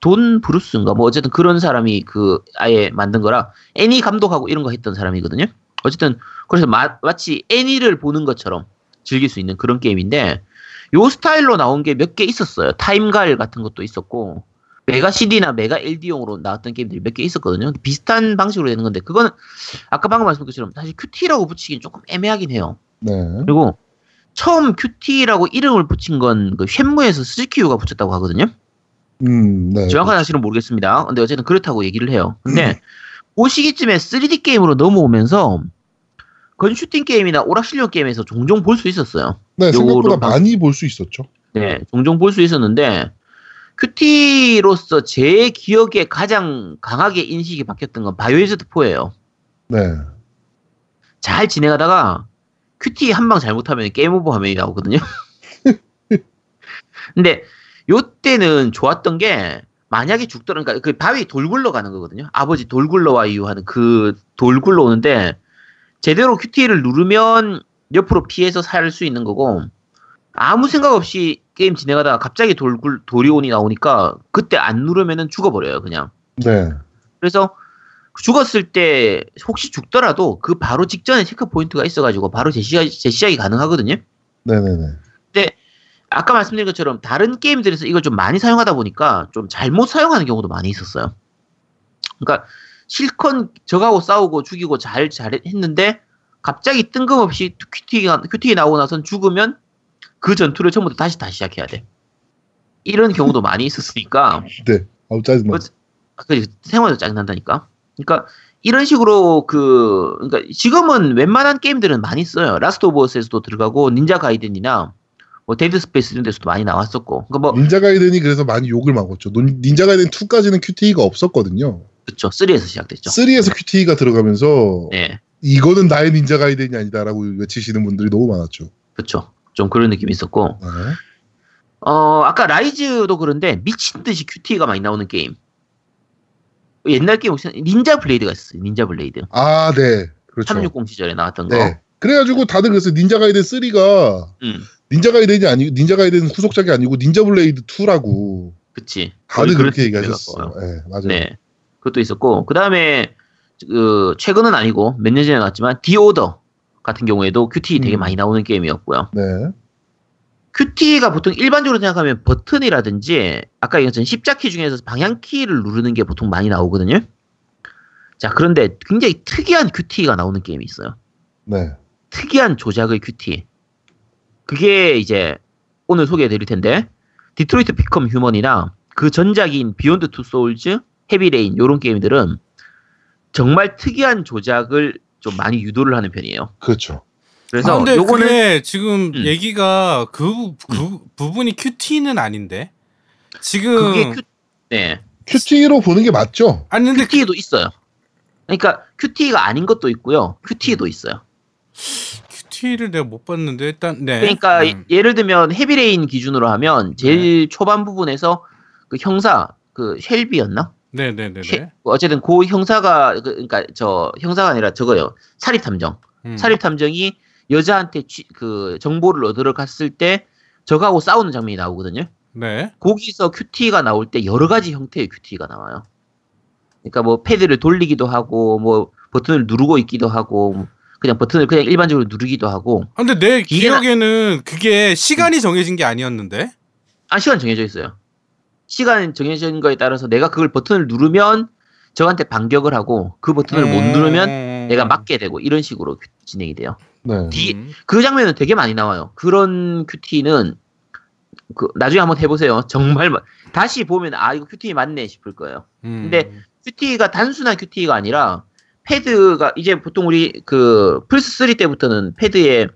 돈 브루스인가 뭐 어쨌든 그런 사람이 그 아예 만든 거라 애니 감독하고 이런 거 했던 사람이거든요. 어쨌든 그래서 마, 마치 애니를 보는 것처럼 즐길 수 있는 그런 게임인데 요 스타일로 나온 게 몇 개 있었어요. 타임갈 같은 것도 있었고 메가 CD나 메가 LD용으로 나왔던 게임들이 몇 개 있었거든요. 비슷한 방식으로 되는 건데 그거는 아까 방금 말씀드린 것처럼 사실 QT라고 붙이긴 조금 애매하긴 해요. 네. 그리고 처음 QT라고 이름을 붙인 건 그 쉔무에서 스즈키유가 붙였다고 하거든요. 음, 네. 정확한 사실은 모르겠습니다. 근데 어쨌든 그렇다고 얘기를 해요. 근데 그 시기쯤에 3D 게임으로 넘어오면서 gun shooting 게임이나 오락실용 게임에서 종종 볼 수 있었어요. 네, 생각보다 방- 많이 볼 수 있었죠. 네, 종종 볼 수 있었는데 QT로서 제 기억에 가장 강하게 인식이 바뀌었던 건 Biohazard 4예요. 네. 잘 지내가다가 QT 한방 잘못하면 game over 화면이 나오거든요. 근데 요때는 좋았던 게 만약에 죽더라 그러니까 그 바위 돌 굴러 가는 거거든요. 아버지 돌 굴러와요 하는 그 돌 굴러 오는데 제대로 QT를 누르면 옆으로 피해서 살 수 있는 거고 아무 생각 없이 게임 진행하다가 갑자기 돌, 굴- 돌이 온이 나오니까 그때 안 누르면은 죽어버려요 그냥. 네. 그래서 죽었을 때 혹시 죽더라도 그 바로 직전에 check point가 있어가지고 바로 재시작, 재시작이 가능하거든요. 네네네. 아까 말씀드린 것처럼 다른 게임들에서 이걸 좀 많이 사용하다 보니까 좀 잘못 사용하는 경우도 많이 있었어요. 그러니까 실컷 적하고 싸우고 죽이고 잘 잘 했는데 갑자기 뜬금없이 QT가 QT 나오고 나선 죽으면 그 전투를 처음부터 다시 다시 시작해야 돼. 이런 경우도 많이 있었으니까 네. 아우, 짜증나. 뭐, 그 생활에서 짜증난다니까. 그러니까 이런 식으로 그 그러니까 지금은 웬만한 게임들은 많이 써요. Last of Us에서도 들어가고 Ninja Gaiden이나 뭐 Dead Space 이런 데서도 많이 나왔었고. 그러니까 뭐 Ninja Gaiden이 그래서 많이 욕을 먹었죠. 논- Ninja Gaiden 2까지는 QTE가 없었거든요. 그렇죠. 3에서 시작됐죠. 3에서 QTE가 들어가면서 네. 이거는 나의 Ninja Gaiden이 아니다라고 외치시는 분들이 너무 많았죠. 그렇죠. 좀 그런 느낌이 있었고. 네. 어, 아까 Ryse도 그런데 미친 듯이 QT가 많이 나오는 게임. 옛날 게임 혹시 Ninja Blade가 있었어요. Ninja Blade. 아, 네. 그렇죠. 360 시절에 나왔던 거. 네. 그래가지고 다들 그래서 Ninja Gaiden 3가 음. Ninja Gaiden이 아니고 Ninja Gaiden 후속작이 아니고 Ninja Blade 2라고 그치. 다들 그렇게. 갖고 와요. 네, 맞아요. 네. 그것도 있었고, 그 다음에, 그, 최근은 아니고, 몇 년 전에 나왔지만, 디오더 같은 경우에도 QT 되게 음. 많이 나오는 게임이었고요. 네. QT가 보통 일반적으로 생각하면 버튼이라든지, 아까 얘기했던 십자키 중에서 방향키를 누르는 게 보통 많이 나오거든요. 자, 그런데 굉장히 특이한 QT가 나오는 게임이 있어요. 네. 특이한 조작의 QT. 그게 이제 오늘 소개해 드릴 텐데 Detroit Become Human이나 그 전작인 Beyond Two Souls, Heavy Rain 요런 게임들은 정말 특이한 조작을 좀 많이 유도를 하는 편이에요. 그렇죠. 그래서 아, 근데 요거는 그게 지금 음. 얘기가 그, 그 부분이 QT는 아닌데 지금 그게 큐, 네. QT로 보는 게 맞죠? 아니 근데 그, QT도 있어요. 그러니까 QT가 아닌 것도 있고요. QT도 있어요. QT를 내가 못 봤는데 일단 네. 그러니까 음. 예를 들면 Heavy Rain 기준으로 하면 제일 초반 부분에서 그 형사 그 쉘비였나? 네네네네. 해- 어쨌든 그 형사가 그, 그러니까 저 형사가 아니라 저거요 사립 탐정 음. 사립 탐정이 여자한테 취- 그 정보를 얻으러 갔을 때 저하고 싸우는 장면이 나오거든요. 네. 거기서 QT가 나올 때 여러 가지 형태의 QT가 나와요. 그러니까 뭐 패드를 돌리기도 하고 뭐 버튼을 누르고 있기도 하고 그냥 버튼을 그냥 일반적으로 누르기도 하고 아, 근데 내 기억에는 그게 시간이 정해진 게 아니었는데. 아 시간 정해져 있어요. 시간 정해진 거에 따라서 내가 그걸 버튼을 누르면 저한테 반격을 하고 그 버튼을 못 음. 누르면 내가 맞게 되고 이런 식으로 진행이 돼요. 네. 이- 음. 그 장면은 되게 많이 나와요. 그런 QT는 그 나중에 한번 해보세요. 정말 마- 다시 보면 아 이거 QT 맞네 싶을 거예요. 음. 근데 QT가 단순한 QT가 아니라 패드가 이제 보통 우리 그 플스 3 때부터는 패드에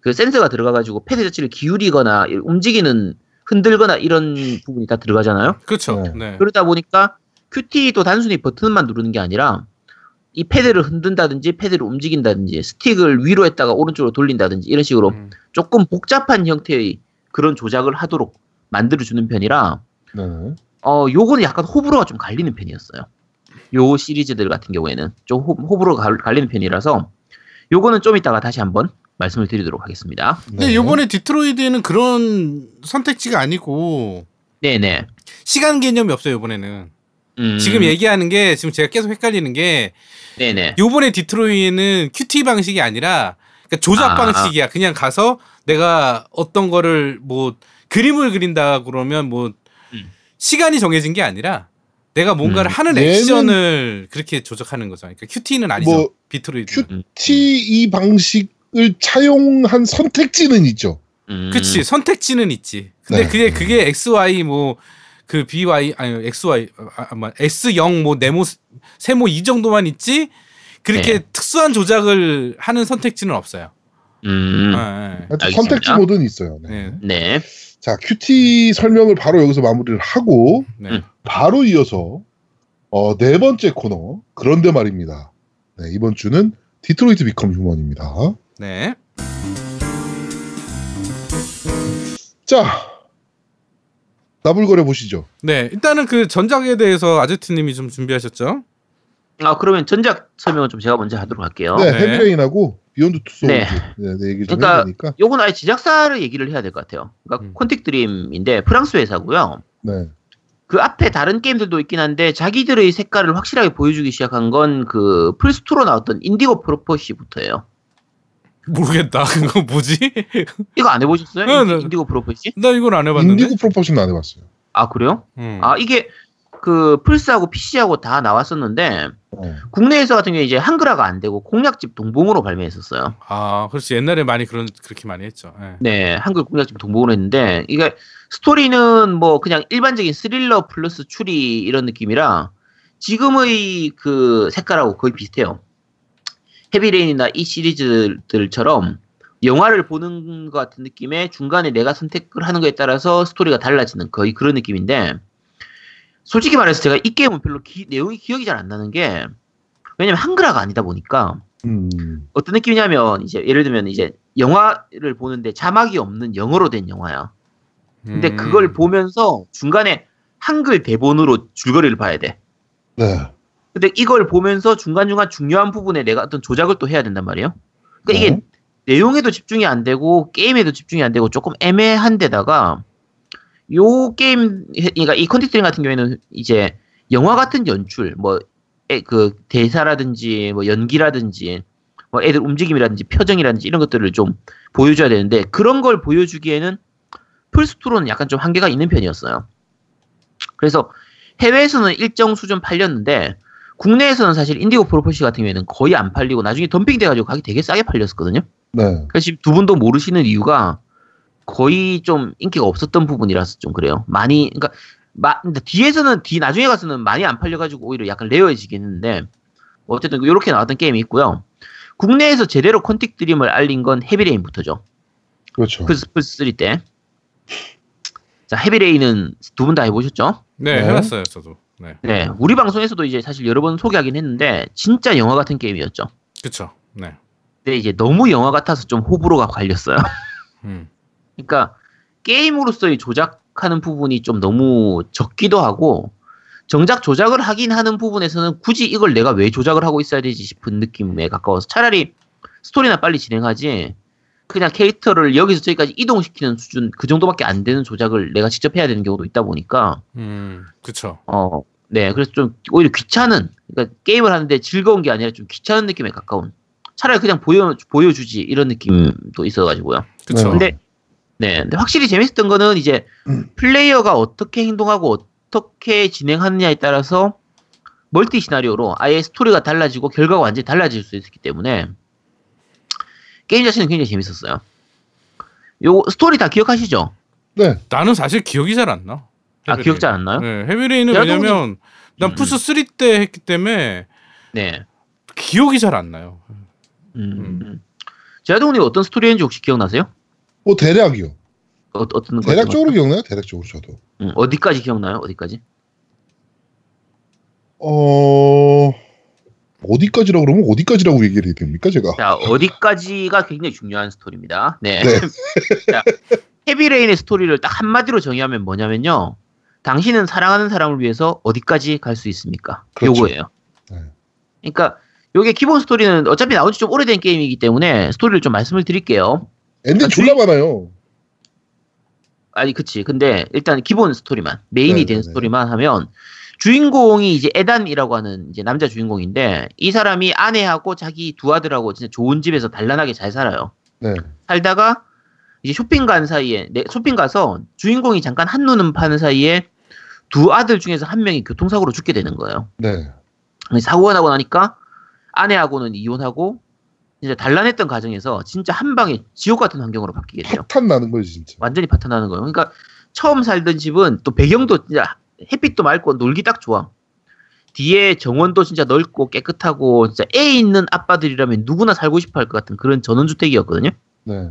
그 센서가 들어가가지고 패드 자체를 기울이거나 움직이는 흔들거나 이런 부분이 다 들어가잖아요. 그렇죠. 네. 네. 그러다 보니까 QT도 단순히 버튼만 누르는 게 아니라 이 패드를 흔든다든지 패드를 움직인다든지 스틱을 위로 했다가 오른쪽으로 돌린다든지 이런 식으로 음. 조금 복잡한 형태의 그런 조작을 하도록 만들어주는 편이라 네. 어 요거는 약간 호불호가 좀 갈리는 편이었어요. 요 시리즈들 같은 경우에는 좀 호, 호불호가 갈- 갈리는 편이라서 요거는 좀 이따가 다시 한번 말씀을 드리도록 하겠습니다. 근데 네. 요번에 디트로이드에는 그런 선택지가 아니고 네네. 시간 개념이 없어요, 이번에는. 음, 지금 얘기하는 게 지금 제가 계속 헷갈리는 게 네네. 요번에 디트로이는 QT 방식이 아니라 그러니까 조작 아. 방식이야. 그냥 가서 내가 어떤 거를 뭐 그림을 그린다 그러면 뭐 음. 시간이 정해진 게 아니라 내가 뭔가를 음. 하는 액션을 그렇게 조작하는 거죠. 그러니까 큐티는 아니죠. 뭐, 비트로이드. 음. T 이 방식을 차용한 선택지는 있죠. 음. 그치 선택지는 있지. 근데 네. 그게 그게 XY 뭐 그 BY 아니 XY 아, 아, 뭐 S0 뭐 네모 세모 이 정도만 있지 그렇게 네. 특수한 조작을 하는 선택지는 없어요. 음. 예, 예. 하여튼 알겠습니다. 선택지 모드는 있어요. 네. 네. 네. 자, 큐티 설명을 바로 여기서 마무리를 하고 네. 음. 바로 이어서 어, 네 번째 코너 그런데 말입니다. 네, 이번 주는 Detroit Become Human입니다. 네. 자, 나불거려 보시죠. 네. 일단은 그 전작에 대해서 아제트님이 좀 준비하셨죠? 아 그러면 전작 설명은 좀 제가 먼저 하도록 할게요. 네, 네. Heavy Rain하고 Beyond Two Soul 네. 네, 네, 얘기 좀 그러니까 해야 되니까. 요건 아예 제작사를 얘기를 해야 될 것 같아요. 그러니까 음. Quantic Dream인데 프랑스 회사고요. 네. 그 앞에 다른 게임들도 있긴 한데 자기들의 색깔을 확실하게 보여주기 시작한 건 그 플스2로 나왔던 Indigo Prophecy부터예요. 모르겠다. 그거 뭐지? 이거 안 해보셨어요? 네, 네. Indigo Prophecy? 나 이걸 안 해봤는데. Indigo Prophecy 안 해봤어요. 아 그래요? 음. 아 이게 그 플스하고 PC하고 다 나왔었는데 어. 국내에서 같은 경우에 이제 한글화가 안 되고 공략집 동봉으로 발매했었어요. 아, 그렇지. 옛날에 많이 그런 그렇게 많이 했죠. 예. 네, 한글 공략집 동봉으로 했는데 이게 스토리는 뭐 그냥 일반적인 스릴러 플러스 추리 이런 느낌이라 지금의 그 색깔하고 거의 비슷해요. 헤비레인이나 이 시리즈들처럼 영화를 보는 것 같은 느낌에 중간에 내가 선택을 하는 거에 따라서 스토리가 달라지는 거의 그런 느낌인데 솔직히 말해서 제가 이 게임은 별로 기- 내용이 기억이 잘 안 나는 게 왜냐면 한글화가 아니다 보니까 음. 어떤 느낌이냐면 이제 예를 들면 이제 영화를 보는데 자막이 없는 영어로 된 영화야. 근데 음. 그걸 보면서 중간에 한글 대본으로 줄거리를 봐야 돼. 네. 근데 이걸 보면서 중간중간 중요한 부분에 내가 어떤 조작을 또 해야 된단 말이에요. 그러니까 이게 네. 내용에도 집중이 안 되고 게임에도 집중이 안 되고 조금 애매한 데다가 요 게임 그러니까 이 Quantic Dream 같은 경우에는 이제 영화 같은 연출 뭐 그 대사라든지 뭐 연기라든지 뭐 애들 움직임이라든지 표정이라든지 이런 것들을 좀 보여줘야 되는데 그런 걸 보여주기에는 플스2로는 약간 좀 한계가 있는 편이었어요. 그래서 해외에서는 일정 수준 팔렸는데 국내에서는 사실 Indigo Prophecy 같은 경우에는 거의 안 팔리고 나중에 덤핑 돼가지고 가격이 되게 싸게 팔렸었거든요. 네. 그래서 지금 두 분도 모르시는 이유가 거의 좀 인기가 없었던 부분이라서 좀 그래요. 많이 그러니까 마, 근데 뒤에서는 뒤 나중에 가서는 많이 안 팔려가지고 오히려 약간 rare해지긴 했는데 어쨌든 이렇게 나왔던 게임이 있고요. 국내에서 제대로 Quantic Dream을 알린 건 Heavy Rain부터죠. 그렇죠. 플스 플스 3 때. 자 헤비레인은 두 분 다 해보셨죠? 네, 네. 해봤어요, 저도. 네. 네, 우리 방송에서도 이제 사실 여러 번 소개하긴 했는데 진짜 영화 같은 게임이었죠. 그쵸. 네. 근데 이제 너무 영화 같아서 좀 호불호가 갈렸어요. 음. 그러니까 게임으로서의 조작하는 부분이 좀 너무 적기도 하고 정작 조작을 하긴 하는 부분에서는 굳이 이걸 내가 왜 조작을 하고 있어야 되지 싶은 느낌에 가까워서 차라리 스토리나 빨리 진행하지 그냥 캐릭터를 여기서 저기까지 이동시키는 수준 그 정도밖에 안 되는 조작을 내가 직접 해야 되는 경우도 있다 보니까 음, 그쵸. 어, 네, 그래서 좀 오히려 귀찮은, 그러니까 게임을 하는데 즐거운 게 아니라 좀 귀찮은 느낌에 가까운. 차라리 그냥 보여 보여주지 이런 느낌도 있어가지고요. 그쵸. 네. 근데 네, 근데 확실히 재밌었던 거는 이제 음. 플레이어가 어떻게 행동하고 어떻게 진행하느냐에 따라서 멀티 시나리오로 아예 스토리가 달라지고 결과가 완전히 달라질 수 있기 때문에 게임 자체는 굉장히 재밌었어요. 요 스토리 다 기억하시죠? 네. 나는 사실 기억이 잘 안 나. 아 Heavy Rain. 기억 잘 안 나요? 네, Heavy Rain은 왜냐면 난 음, 플스 3 때 했기 때문에 네. 기억이 잘 안 나요. 음. 음. 제아동님 어떤 스토리인지 혹시 기억나세요? 뭐 대략이요. 어, 어떤 거? 대략적으로 기억나요? 대략적으로 저도. 음, 어디까지 기억나요? 어디까지? 어 어디까지라고 그러면 어디까지라고 얘기를 해야 됩니까 제가? 자, 어디까지가 굉장히 중요한 스토리입니다. 네. 네. 자, Heavy Rain의 스토리를 딱 한마디로 정의하면 뭐냐면요. 당신은 사랑하는 사람을 위해서 어디까지 갈 수 있습니까? 그렇죠. 요거예요. 네. 그러니까 요게 기본 스토리는 어차피 나온 지 좀 오래된 게임이기 때문에 스토리를 좀 말씀을 드릴게요. 엔딩 아, 졸라 많아요. 아니 그치 근데 일단 기본 스토리만 메인이 네, 된 네, 네. 스토리만 하면 주인공이 이제 에단이라고 하는 이제 남자 주인공인데 이 사람이 아내하고 자기 두 아들하고 진짜 좋은 집에서 단란하게 잘 살아요 네. 살다가 이제 쇼핑 간 사이에 네, 쇼핑 가서 주인공이 잠깐 한눈은 파는 사이에 두 아들 중에서 한 명이 교통사고로 죽게 되는 거예요. 네. 사고가 나고 나니까 아내하고는 이혼하고 이제 단란했던 가정에서 진짜 한 방에 지옥 같은 환경으로 바뀌게 돼요. 파탄 나는 거지 진짜. 완전히 파탄 나는 거예요. 그러니까 처음 살던 집은 또 배경도 진짜 햇빛도 맑고 놀기 딱 좋아. 뒤에 정원도 진짜 넓고 깨끗하고 진짜 애 있는 아빠들이라면 누구나 살고 싶어 할 것 같은 그런 전원주택이었거든요. 네.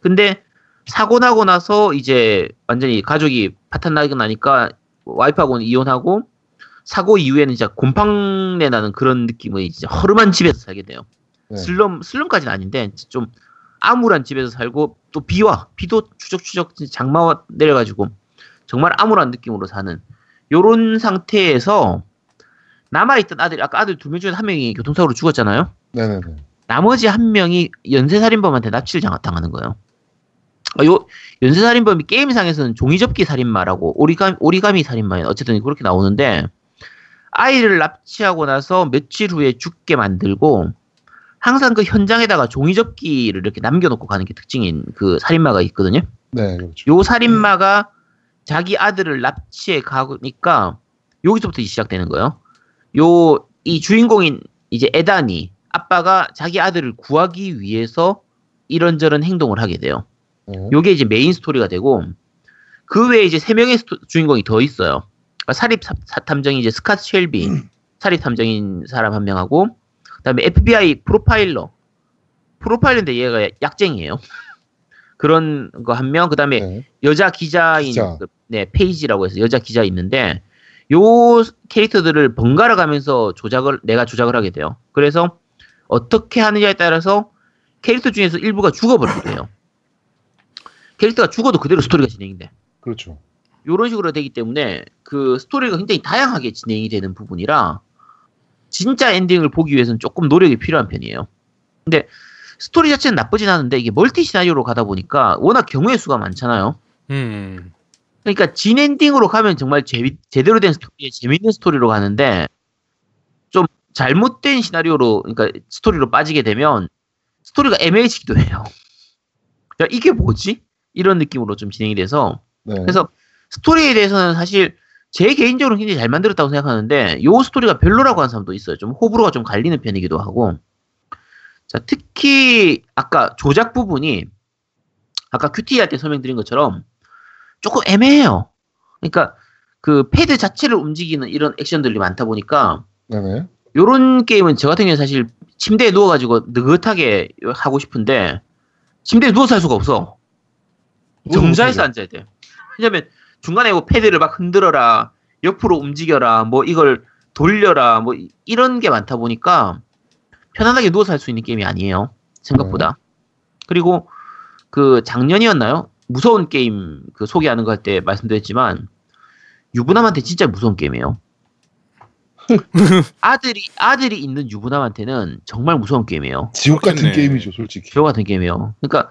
근데 사고 나고 나서 이제 완전히 가족이 파탄 나고 나니까 와이프하고는 이혼하고 사고 이후에는 진짜 곰팡내 나는 그런 느낌의 진짜 허름한 집에서 살게 돼요. 네. 슬럼 슬럼까지는 아닌데 좀 암울한 집에서 살고 또 비와 비도 추적추적 장마 내려가지고 정말 암울한 느낌으로 사는 요런 상태에서 남아있던 아들 아까 아들 두 명 중에 한 명이 교통사고로 죽었잖아요. 네네네. 나머지 한 명이 연쇄살인범한테 납치를 당- 당하는 거예요. 어, 요 연쇄살인범이 게임상에서는 종이접기 살인마라고 오리가미, 오리가미 살인마예요. 어쨌든 그렇게 나오는데 아이를 납치하고 나서 며칠 후에 죽게 만들고 항상 그 현장에다가 종이접기를 이렇게 남겨놓고 가는 게 특징인 그 살인마가 있거든요. 네, 그렇죠. 요 살인마가 자기 아들을 납치해 가니까 여기서부터 시작되는 거예요. 요 이 주인공인 이제 에단이 아빠가 자기 아들을 구하기 위해서 이런저런 행동을 하게 돼요. 네. 요게 이제 메인 스토리가 되고 그 외에 이제 세 명의 스토- 주인공이 더 있어요. 그러니까 사립 사- 사- 탐정이 이제 스캇 쉘비, 사립 탐정인 사람 한 명하고 그다음에 FBI 프로파일러. 프로파일러인데 얘가 약쟁이에요. 그런 거 한 명, 그다음에 네. 여자 기자인 기자. 그, 네 페이지라고 해서 여자 기자 있는데 요 캐릭터들을 번갈아 가면서 조작을 내가 조작을 하게 돼요. 그래서 어떻게 하느냐에 따라서 캐릭터 중에서 일부가 죽어버리게 돼요. 캐릭터가 죽어도 그대로 스토리가 진행이 돼. 그렇죠. 이런 식으로 되기 때문에 그 스토리가 굉장히 다양하게 진행이 되는 부분이라 진짜 엔딩을 보기 위해서는 조금 노력이 필요한 편이에요. 근데 스토리 자체는 나쁘진 않은데 이게 멀티 시나리오로 가다 보니까 워낙 경우의 수가 많잖아요. 음. 그러니까 진 엔딩으로 가면 정말 제, 제대로 된 스토리에 재밌는 스토리로 가는데 좀 잘못된 시나리오로 그러니까 스토리로 빠지게 되면 스토리가 애매해지기도 해요. 야 이게 뭐지? 이런 느낌으로 좀 진행이 돼서 네. 그래서 스토리에 대해서는 사실 제 개인적으로 굉장히 잘 만들었다고 생각하는데 요 스토리가 별로라고 하는 사람도 있어요. 좀 호불호가 좀 갈리는 편이기도 하고. 자, 특히 아까 조작 부분이 아까 큐티 할 때 설명드린 것처럼 조금 애매해요. 그러니까 그 패드 자체를 움직이는 이런 액션들이 많다 보니까 네네. 요런 게임은 저 같은 경우에 사실 침대에 누워가지고 느긋하게 하고 싶은데 침대에 누워서 할 수가 없어. 정자에서 앉아야 돼. 왜냐면 중간에 뭐 패드를 막 흔들어라, 옆으로 움직여라, 뭐 이걸 돌려라, 뭐 이- 이런 게 많다 보니까 편안하게 누워서 할 수 있는 게임이 아니에요. 생각보다. 그리고 그 작년이었나요? 무서운 게임 그 소개하는 거 할 때 말씀드렸지만 유부남한테 진짜 무서운 게임이에요. 아들이 아들이 있는 유부남한테는 정말 무서운 게임이에요. 지옥 같은. 게임이죠, 솔직히. 저 같은 게임이요. 그러니까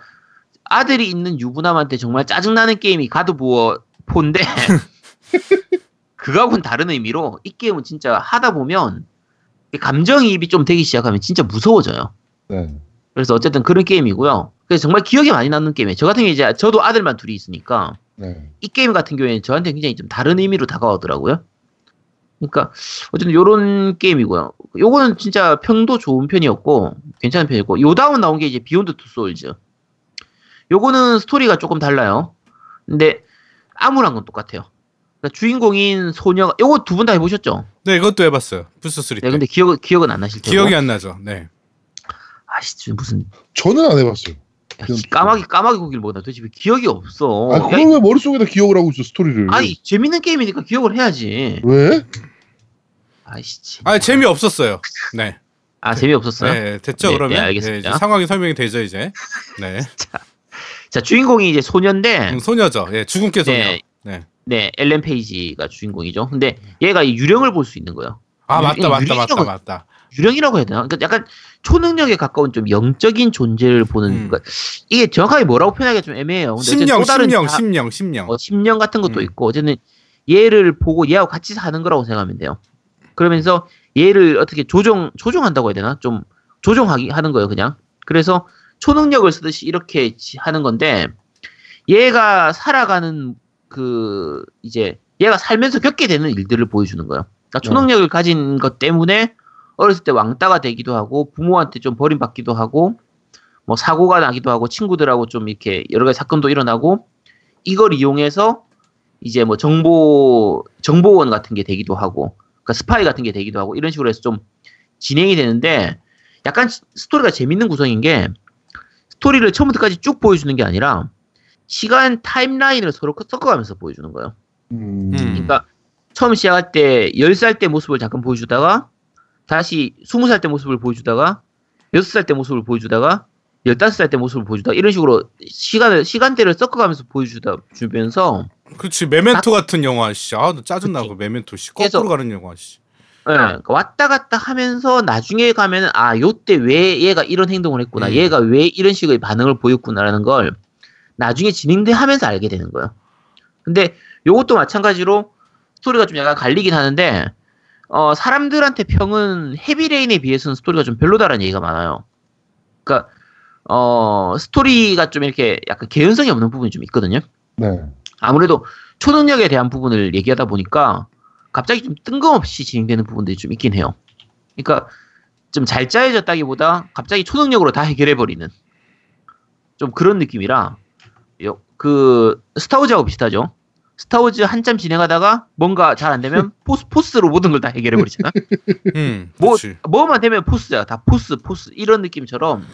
아들이 있는 유부남한테 정말 짜증나는 게임이 가드부어 포인데 그거하고는 다른 의미로 이 게임은 진짜 하다 보면 감정이입이 좀 되기 시작하면 진짜 무서워져요. 네. 그래서 어쨌든 그런 게임이고요. 그래서 정말 기억에 많이 남는 게임이에요. 저 같은 경우에 이제 저도 아들만 둘이 있으니까 네. 이 게임 같은 경우에는 저한테 굉장히 좀 다른 의미로 다가오더라고요. 그러니까 어쨌든 요런 게임이고요. 요거는 진짜 평도 좋은 편이었고 괜찮은 편이었고 요 다음 나온 게 이제 Beyond Two Souls. 요거는 스토리가 조금 달라요. 근데 암울한 건 똑같아요. 그러니까 주인공인 소녀가 요거 두 분 다 해보셨죠? 네, 이것도 해봤어요. 플스 3 때. 네, 근데 기억 기억은 안 나실 테고. 기억이 안 나죠. 네. 아씨 무슨 저는 안 해봤어요. 야, 까마귀 까마귀 고기를 먹나 도대체 왜 기억이 없어. 아, 야, 그걸 왜 머릿속에다 기억을 하고 있어, 스토리를. 아니 재밌는 게임이니까 기억을 해야지. 왜? 아이씨. 아, 재미 없었어요. 네. 아 재미 없었어요? 네, 됐죠, 네, 그러면? 네, 알겠습니다. 이제 상황이 설명이 되죠, 이제. 네. 자 주인공이 이제 소녀인데 음, 소녀죠. 예, 죽음께 소녀. 네. 네. 네 엘렌 페이지가 주인공이죠. 근데 얘가 이 유령을 볼 수 있는 거예요. 아, 유- 맞다, 맞다, 맞다, 맞다. 유령이라고 해야 되나? 그러니까 약간 초능력에 가까운 좀 영적인 존재를 보는 음. 그러니까 이게 정확하게 뭐라고 표현하기가 좀 애매해요. 근데 심령, 또 다른 심령, 자- 심령, 심령. 어, 심령 같은 것도 음. 있고 어쨌든 얘를 보고 얘하고 같이 사는 거라고 생각하면 돼요. 그러면서 얘를 어떻게 조종 조종한다고 해야 되나? 좀 조종하기 하는 거예요, 그냥. 그래서 초능력을 쓰듯이 이렇게 지- 하는 건데 얘가 살아가는 그 이제 얘가 살면서 겪게 되는 일들을 보여주는 거예요. 그러니까 초능력을 가진 것 때문에 어렸을 때 왕따가 되기도 하고 부모한테 좀 버림받기도 하고 뭐 사고가 나기도 하고 친구들하고 좀 이렇게 여러 가지 사건도 일어나고 이걸 이용해서 이제 뭐 정보 정보원 같은 게 되기도 하고 그러니까 스파이 같은 게 되기도 하고 이런 식으로 해서 좀 진행이 되는데 약간 스토리가 재밌는 구성인 게 스토리를 처음부터까지 쭉 보여주는 게 아니라 시간 타임라인을 서로 섞어가면서 보여주는 거예요. 음. 음. 그러니까 처음 시작할 때 10살 때 모습을 잠깐 보여주다가 다시 20살 때 모습을 보여주다가 6살 때 모습을 보여주다가 15살 때 모습을 보여주다가 이런 식으로 시간을 시간대를 섞어가면서 보여주다 주면서 그렇지 메멘토 같은 영화 씨. 아, 나 짜증나고 메멘토 씨. 거꾸로 가는 영화 씨. 예, 그러니까 왔다 갔다 하면서 나중에 가면은 아 요때 왜 얘가 이런 행동을 했구나 음. 얘가 왜 이런 식의 반응을 보였구나라는 걸 나중에 진행돼 하면서 알게 되는 거예요. 근데 요것도 마찬가지로 스토리가 좀 약간 갈리긴 하는데 어 사람들한테 평은 헤비레인에 비해서는 스토리가 좀 별로다라는 얘기가 많아요. 그러니까 어 스토리가 좀 이렇게 약간 개연성이 없는 부분이 좀 있거든요. 네. 아무래도 초능력에 대한 부분을 얘기하다 보니까 갑자기 좀 뜬금없이 진행되는 부분들이 좀 있긴 해요. 그러니까 좀 잘 짜여졌다기보다 갑자기 초능력으로 다 해결해버리는 좀 그런 느낌이라 요- 그 스타워즈하고 비슷하죠. 스타워즈 한참 진행하다가 뭔가 잘 안 되면 포스 포스로 모든 걸 다 해결해 버리잖아. 음. 뭐. 뭐만 되면 포스야 다 포스 포스 이런 느낌처럼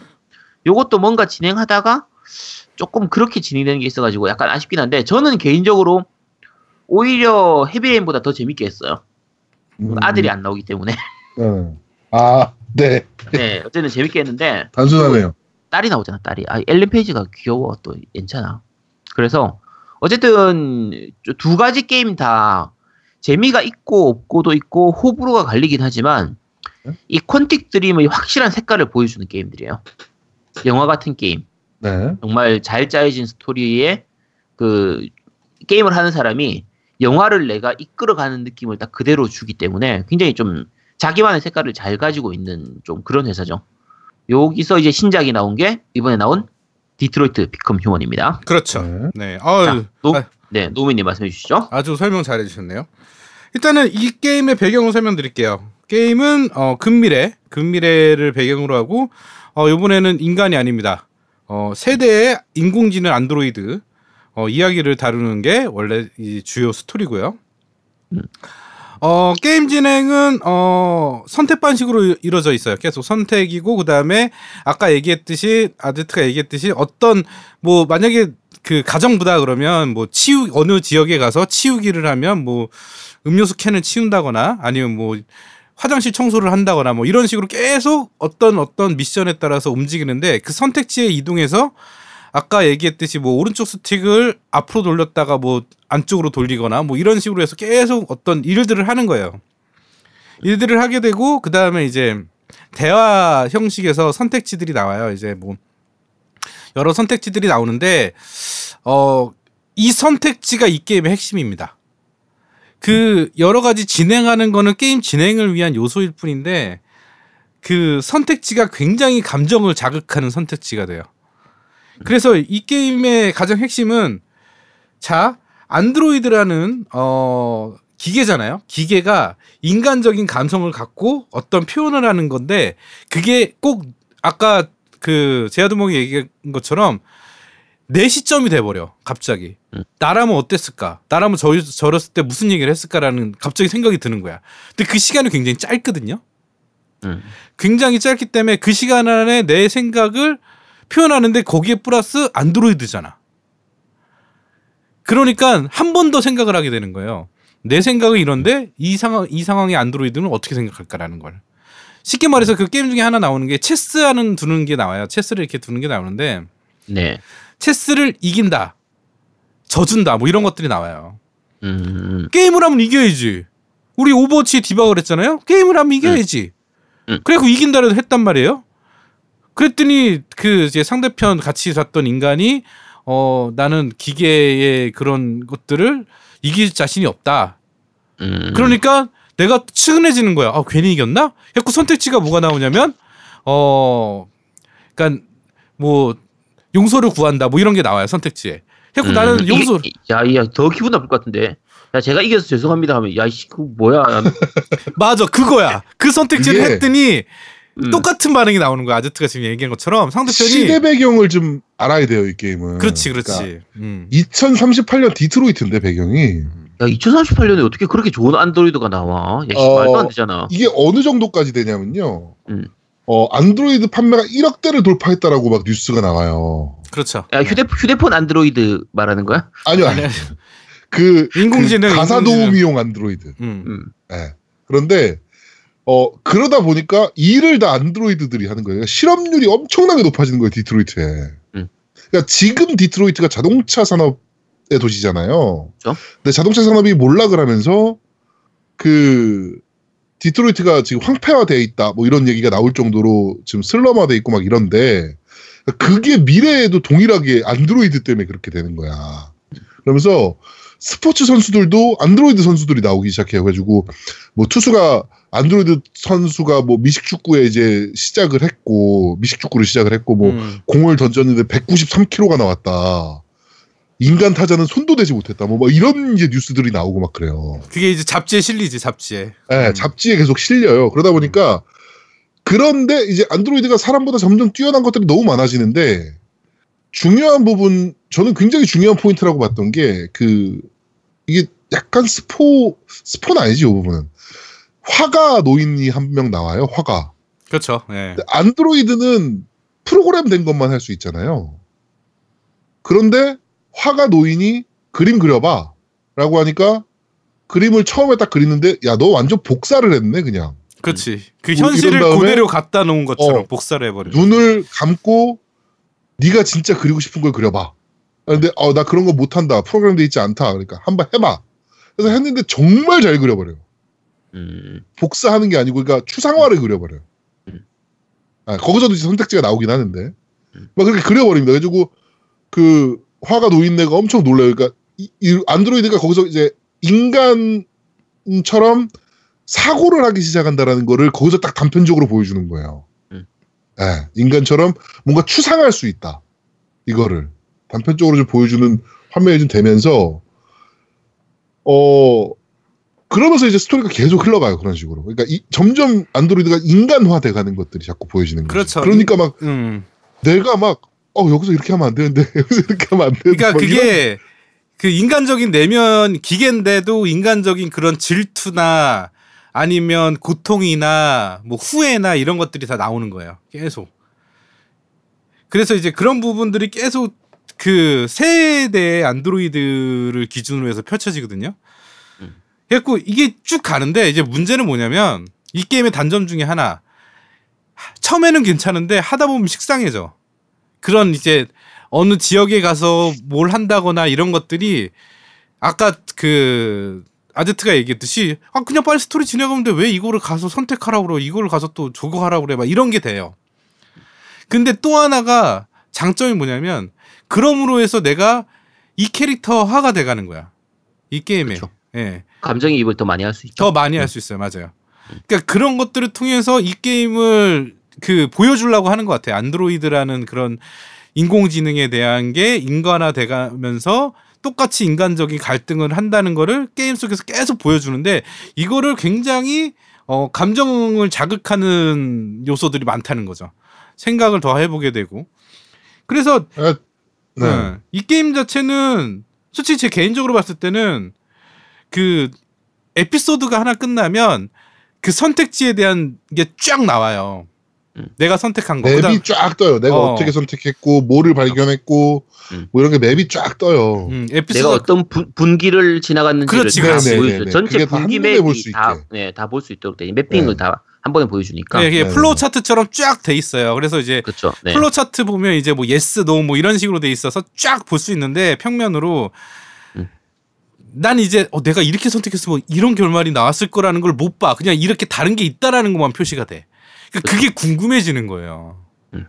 요것도 뭔가 진행하다가 조금 그렇게 진행되는 게 있어가지고 약간 아쉽긴 한데 저는 개인적으로 오히려 헤비레인보다 더 재밌게 했어요. 음. 아들이 안 나오기 때문에 네. 아, 네. 네 어쨌든 재밌게 했는데 단순하네요. 딸이 나오잖아 딸이 아 엘렌 페이지가 귀여워 또 괜찮아. 그래서 어쨌든 저두 가지 게임 다 재미가 있고 없고도 있고 호불호가 갈리긴 하지만 네? 이 콘틱 드림의 확실한 색깔을 보여주는 게임들이에요. 영화 같은 게임. 네. 정말 잘 짜여진 스토리에 그 게임을 하는 사람이 영화를 내가 이끌어가는 느낌을 딱 그대로 주기 때문에 굉장히 좀 자기만의 색깔을 잘 가지고 있는 좀 그런 회사죠. 여기서 이제 신작이 나온 게 이번에 나온 디트로이트 비컴 휴먼입니다. 그렇죠. 네. 네. 아유, 자, 노, 아, 네, 노미님 말씀해 주시죠. 아주 설명 잘해 주셨네요. 일단은 이 게임의 배경을 설명드릴게요. 게임은 어, 근미래, 근미래를 배경으로 하고 어, 이번에는 인간이 아닙니다. 어, 세대의 인공지능 안드로이드 어, 이야기를 다루는 게 원래 이 주요 스토리고요. 음. 어, 게임 진행은 어, 선택 방식으로 이- 이루어져 있어요. 계속 선택이고 그다음에 아까 얘기했듯이 아제트가 얘기했듯이 어떤 뭐 만약에 그 가정부다 그러면 뭐 치우 어느 지역에 가서 치우기를 하면 뭐 음료수 캔을 치운다거나 아니면 뭐 화장실 청소를 한다거나 뭐 이런 식으로 계속 어떤 어떤 미션에 따라서 움직이는데 그 선택지에 이동해서 아까 얘기했듯이 뭐 오른쪽 스틱을 앞으로 돌렸다가 뭐 안쪽으로 돌리거나 뭐 이런 식으로 해서 계속 어떤 일들을 하는 거예요. 일들을 하게 되고 그 다음에 이제 대화 형식에서 선택지들이 나와요. 이제 뭐 여러 선택지들이 나오는데 어 이 선택지가 이 게임의 핵심입니다. 그 여러 가지 진행하는 거는 게임 진행을 위한 요소일 뿐인데 그 선택지가 굉장히 감정을 자극하는 선택지가 돼요. 그래서 이 게임의 가장 핵심은 자 안드로이드라는 어 기계잖아요. 기계가 인간적인 감성을 갖고 어떤 표현을 하는 건데 그게 꼭 아까 그 제아두목이 얘기한 것처럼 내 시점이 돼버려 갑자기 음. 나라면 어땠을까 나라면 저, 저랬을 때 무슨 얘기를 했을까라는 갑자기 생각이 드는 거야 근데 그 시간이 굉장히 짧거든요 음. 굉장히 짧기 때문에 그 시간 안에 내 생각을 표현하는데 거기에 플러스 안드로이드잖아 그러니까 한 번 더 생각을 하게 되는 거예요 내 생각은 이런데 이 상황 이 상황의 안드로이드는 어떻게 생각할까라는 걸 쉽게 말해서 그 게임 중에 하나 나오는 게 체스 하는 두는 게 나와요 체스를 이렇게 두는 게 나오는데 네. 체스를 이긴다, 져준다, 뭐 이런 것들이 나와요. 음, 게임을 하면 이겨야지. 우리 오버워치 디바 그랬잖아요. 게임을 하면 이겨야지. 음. 그래고 이긴다라도 했단 말이에요. 그랬더니 그 이제 상대편 같이 싸웠던 인간이 어 나는 기계의 그런 것들을 이길 자신이 없다. 음. 그러니까 내가 측은해지는 거야. 아, 괜히 이겼나? 했고 선택지가 뭐가 나오냐면 어 그러니까 뭐 용서를 구한다 뭐 이런 게 나와요 선택지에. 했고 음, 나는 용서 이게- 야, 야, 더 기분 나쁠 것 같은데. 야 제가 이겨서 죄송합니다 하면 야이씨 그 뭐야 맞아 그거야. 그 선택지를 이게- 했더니 음. 똑같은 반응이 나오는 거야. 아제트가 지금 얘기한 것처럼 상대편이 시대 배경을 좀 알아야 돼요 이 게임은. 그렇지 그렇지. 그러니까 음. 2038년 디트로이트인데 배경이 야 2038년에 어떻게 그렇게 좋은 안드로이드가 나와 야씨 어, 말도 안 되잖아 이게 어느 정도까지 되냐면요. 음. 어 안드로이드 판매가 1억 대를 돌파했다라고 막 뉴스가 나와요. 그렇죠. 야 휴대, 휴대폰 안드로이드 말하는 거야? 아니요, 아니, 아니, 그, 인공지능, 그 가사. 도우미용 안드로이드. 음. 음. 예. 그런데 어 그러다 보니까 일을 다 안드로이드들이 하는 거예요. 그러니까 실업률이 엄청나게 높아지는 거예요 디트로이트에. 음. 그러니까 지금 디트로이트가 자동차 산업의 도시잖아요. 그렇죠. 근데 자동차 산업이 몰락을 하면서 그 디트로이트가 지금 황폐화되어 있다 뭐 이런 얘기가 나올 정도로 지금 슬럼화돼 있고 막 이런데 그게 미래에도 동일하게 안드로이드 때문에 그렇게 되는 거야. 그러면서 스포츠 선수들도 안드로이드 선수들이 나오기 시작해가지고 뭐 투수가 안드로이드 선수가 뭐 미식축구에 이제 시작을 했고 미식축구를 시작을 했고 뭐 음. 공을 던졌는데 193kg가 나왔다. 인간 타자는 손도 대지 못했다. 뭐, 뭐 이런 이제 뉴스들이 나오고 막 그래요. 그게 이제 잡지에 실리지 잡지에. 예, 음. 잡지에 계속 실려요. 그러다 보니까 그런데 이제 안드로이드가 사람보다 점점 뛰어난 것들이 너무 많아지는데 중요한 부분 저는 굉장히 중요한 포인트라고 봤던 게 그 이게 약간 스포 스포는 아니지 이 부분은 화가 노인이 한 명 나와요. 화가 그렇죠. 예. 근데 안드로이드는 프로그램 된 것만 할 수 있잖아요. 그런데 화가 노인이 그림 그려봐 라고 하니까 그림을 처음에 딱 그리는데 야 너 완전 복사를 했네 그냥 그렇지. 그 뭐 현실을 그대로 갖다 놓은 것처럼 어, 복사를 해버려. 눈을 감고 네가 진짜 그리고 싶은 걸 그려봐. 근데 어, 나 그런 거 못한다. 프로그램 돼 있지 않다. 그러니까 한번 해봐. 그래서 했는데 정말 잘 그려버려요. 음. 복사하는 게 아니고 그러니까 추상화를 그려버려요. 음. 아, 거기서도 이제 선택지가 나오긴 하는데 음. 막 그렇게 그려버립니다. 그래가지고 그 화가 노인네가 엄청 놀라요. 그러니까 이, 이 안드로이드가 거기서 이제 인간처럼 사고를 하기 시작한다라는 거를 거기서 딱 단편적으로 보여주는 거예요. 음. 예, 인간처럼 뭔가 추상할 수 있다. 이거를 단편적으로 좀 보여주는 화면이 좀 되면서 어 그러면서 이제 스토리가 계속 흘러가요 그런 식으로. 그러니까 이- 점점 안드로이드가 인간화돼 가는 것들이 자꾸 보여지는 거죠. 그렇죠. 그러니까 막 음. 내가 막 어 여기서 이렇게 하면 안 되는데 여기서 이렇게 하면 안 되는데. 그러니까 막 이런- 그게 그 인간적인 내면 기계인데도 인간적인 그런 질투나 아니면 고통이나 뭐 후회나 이런 것들이 다 나오는 거예요. 계속. 그래서 이제 그런 부분들이 계속 그 세대의 안드로이드를 기준으로 해서 펼쳐지거든요. 음. 그래갖고 이게 쭉 가는데 이제 문제는 뭐냐면 이 게임의 단점 중에 하나 처음에는 괜찮은데 하다 보면 식상해져. 그런 이제 어느 지역에 가서 뭘 한다거나 이런 것들이 아까 그 아제트가 얘기했듯이 아 그냥 빨리 스토리 진행하면 돼 왜 이거를 가서 선택하라고 그래 이거를 가서 또 저거 하라고 그래 막 이런 게 돼요. 근데 또 하나가 장점이 뭐냐면 그럼으로 해서 내가 이 캐릭터화가 돼가는 거야 이 게임에 그쵸. 예. 감정이입을 더 많이 할 수 있죠. 더 많이 할 수 있어요. 맞아요. 그러니까 그런 것들을 통해서 이 게임을 그 보여주려고 하는 것 같아요. 안드로이드라는 그런 인공지능에 대한 게 인간화 돼가면서 똑같이 인간적인 갈등을 한다는 거를 게임 속에서 계속 보여주는데 이거를 굉장히 어 감정을 자극하는 요소들이 많다는 거죠. 생각을 더 해보게 되고 그래서 아, 네. 네. 이 게임 자체는 솔직히 제 개인적으로 봤을 때는 그 에피소드가 하나 끝나면 그 선택지에 대한 게 쫙 나와요. 음. 내가 선택한 거. 맵이 그다음 쫙 떠요. 내가 어. 어떻게 선택했고 뭐를 발견했고 음. 뭐 이런 게 맵이 쫙 떠요. 음, 내가 에피소드 어떤 분, 분기를 지나갔는지를 그렇지, 다. 보여줘요. 네네네. 전체 분기 맵이 볼수 다, 있게. 네, 다 볼 수 있도록 돼. 매핑을 네. 다한 번에 보여주니까. 네, 이게 네, 플로우 네. 차트처럼 쫙 돼 있어요. 그래서 이제 그렇죠. 네. 플로우 차트 보면 이제 뭐 yes, no 뭐 이런 식으로 돼 있어서 쫙 볼 수 있는데 평면으로 음. 난 이제 어, 내가 이렇게 선택했으면 이런 결말이 나왔을 거라는 걸 못 봐. 그냥 이렇게 다른 게 있다라는 것만 표시가 돼. 그러니까 그게 궁금해지는 거예요. 음.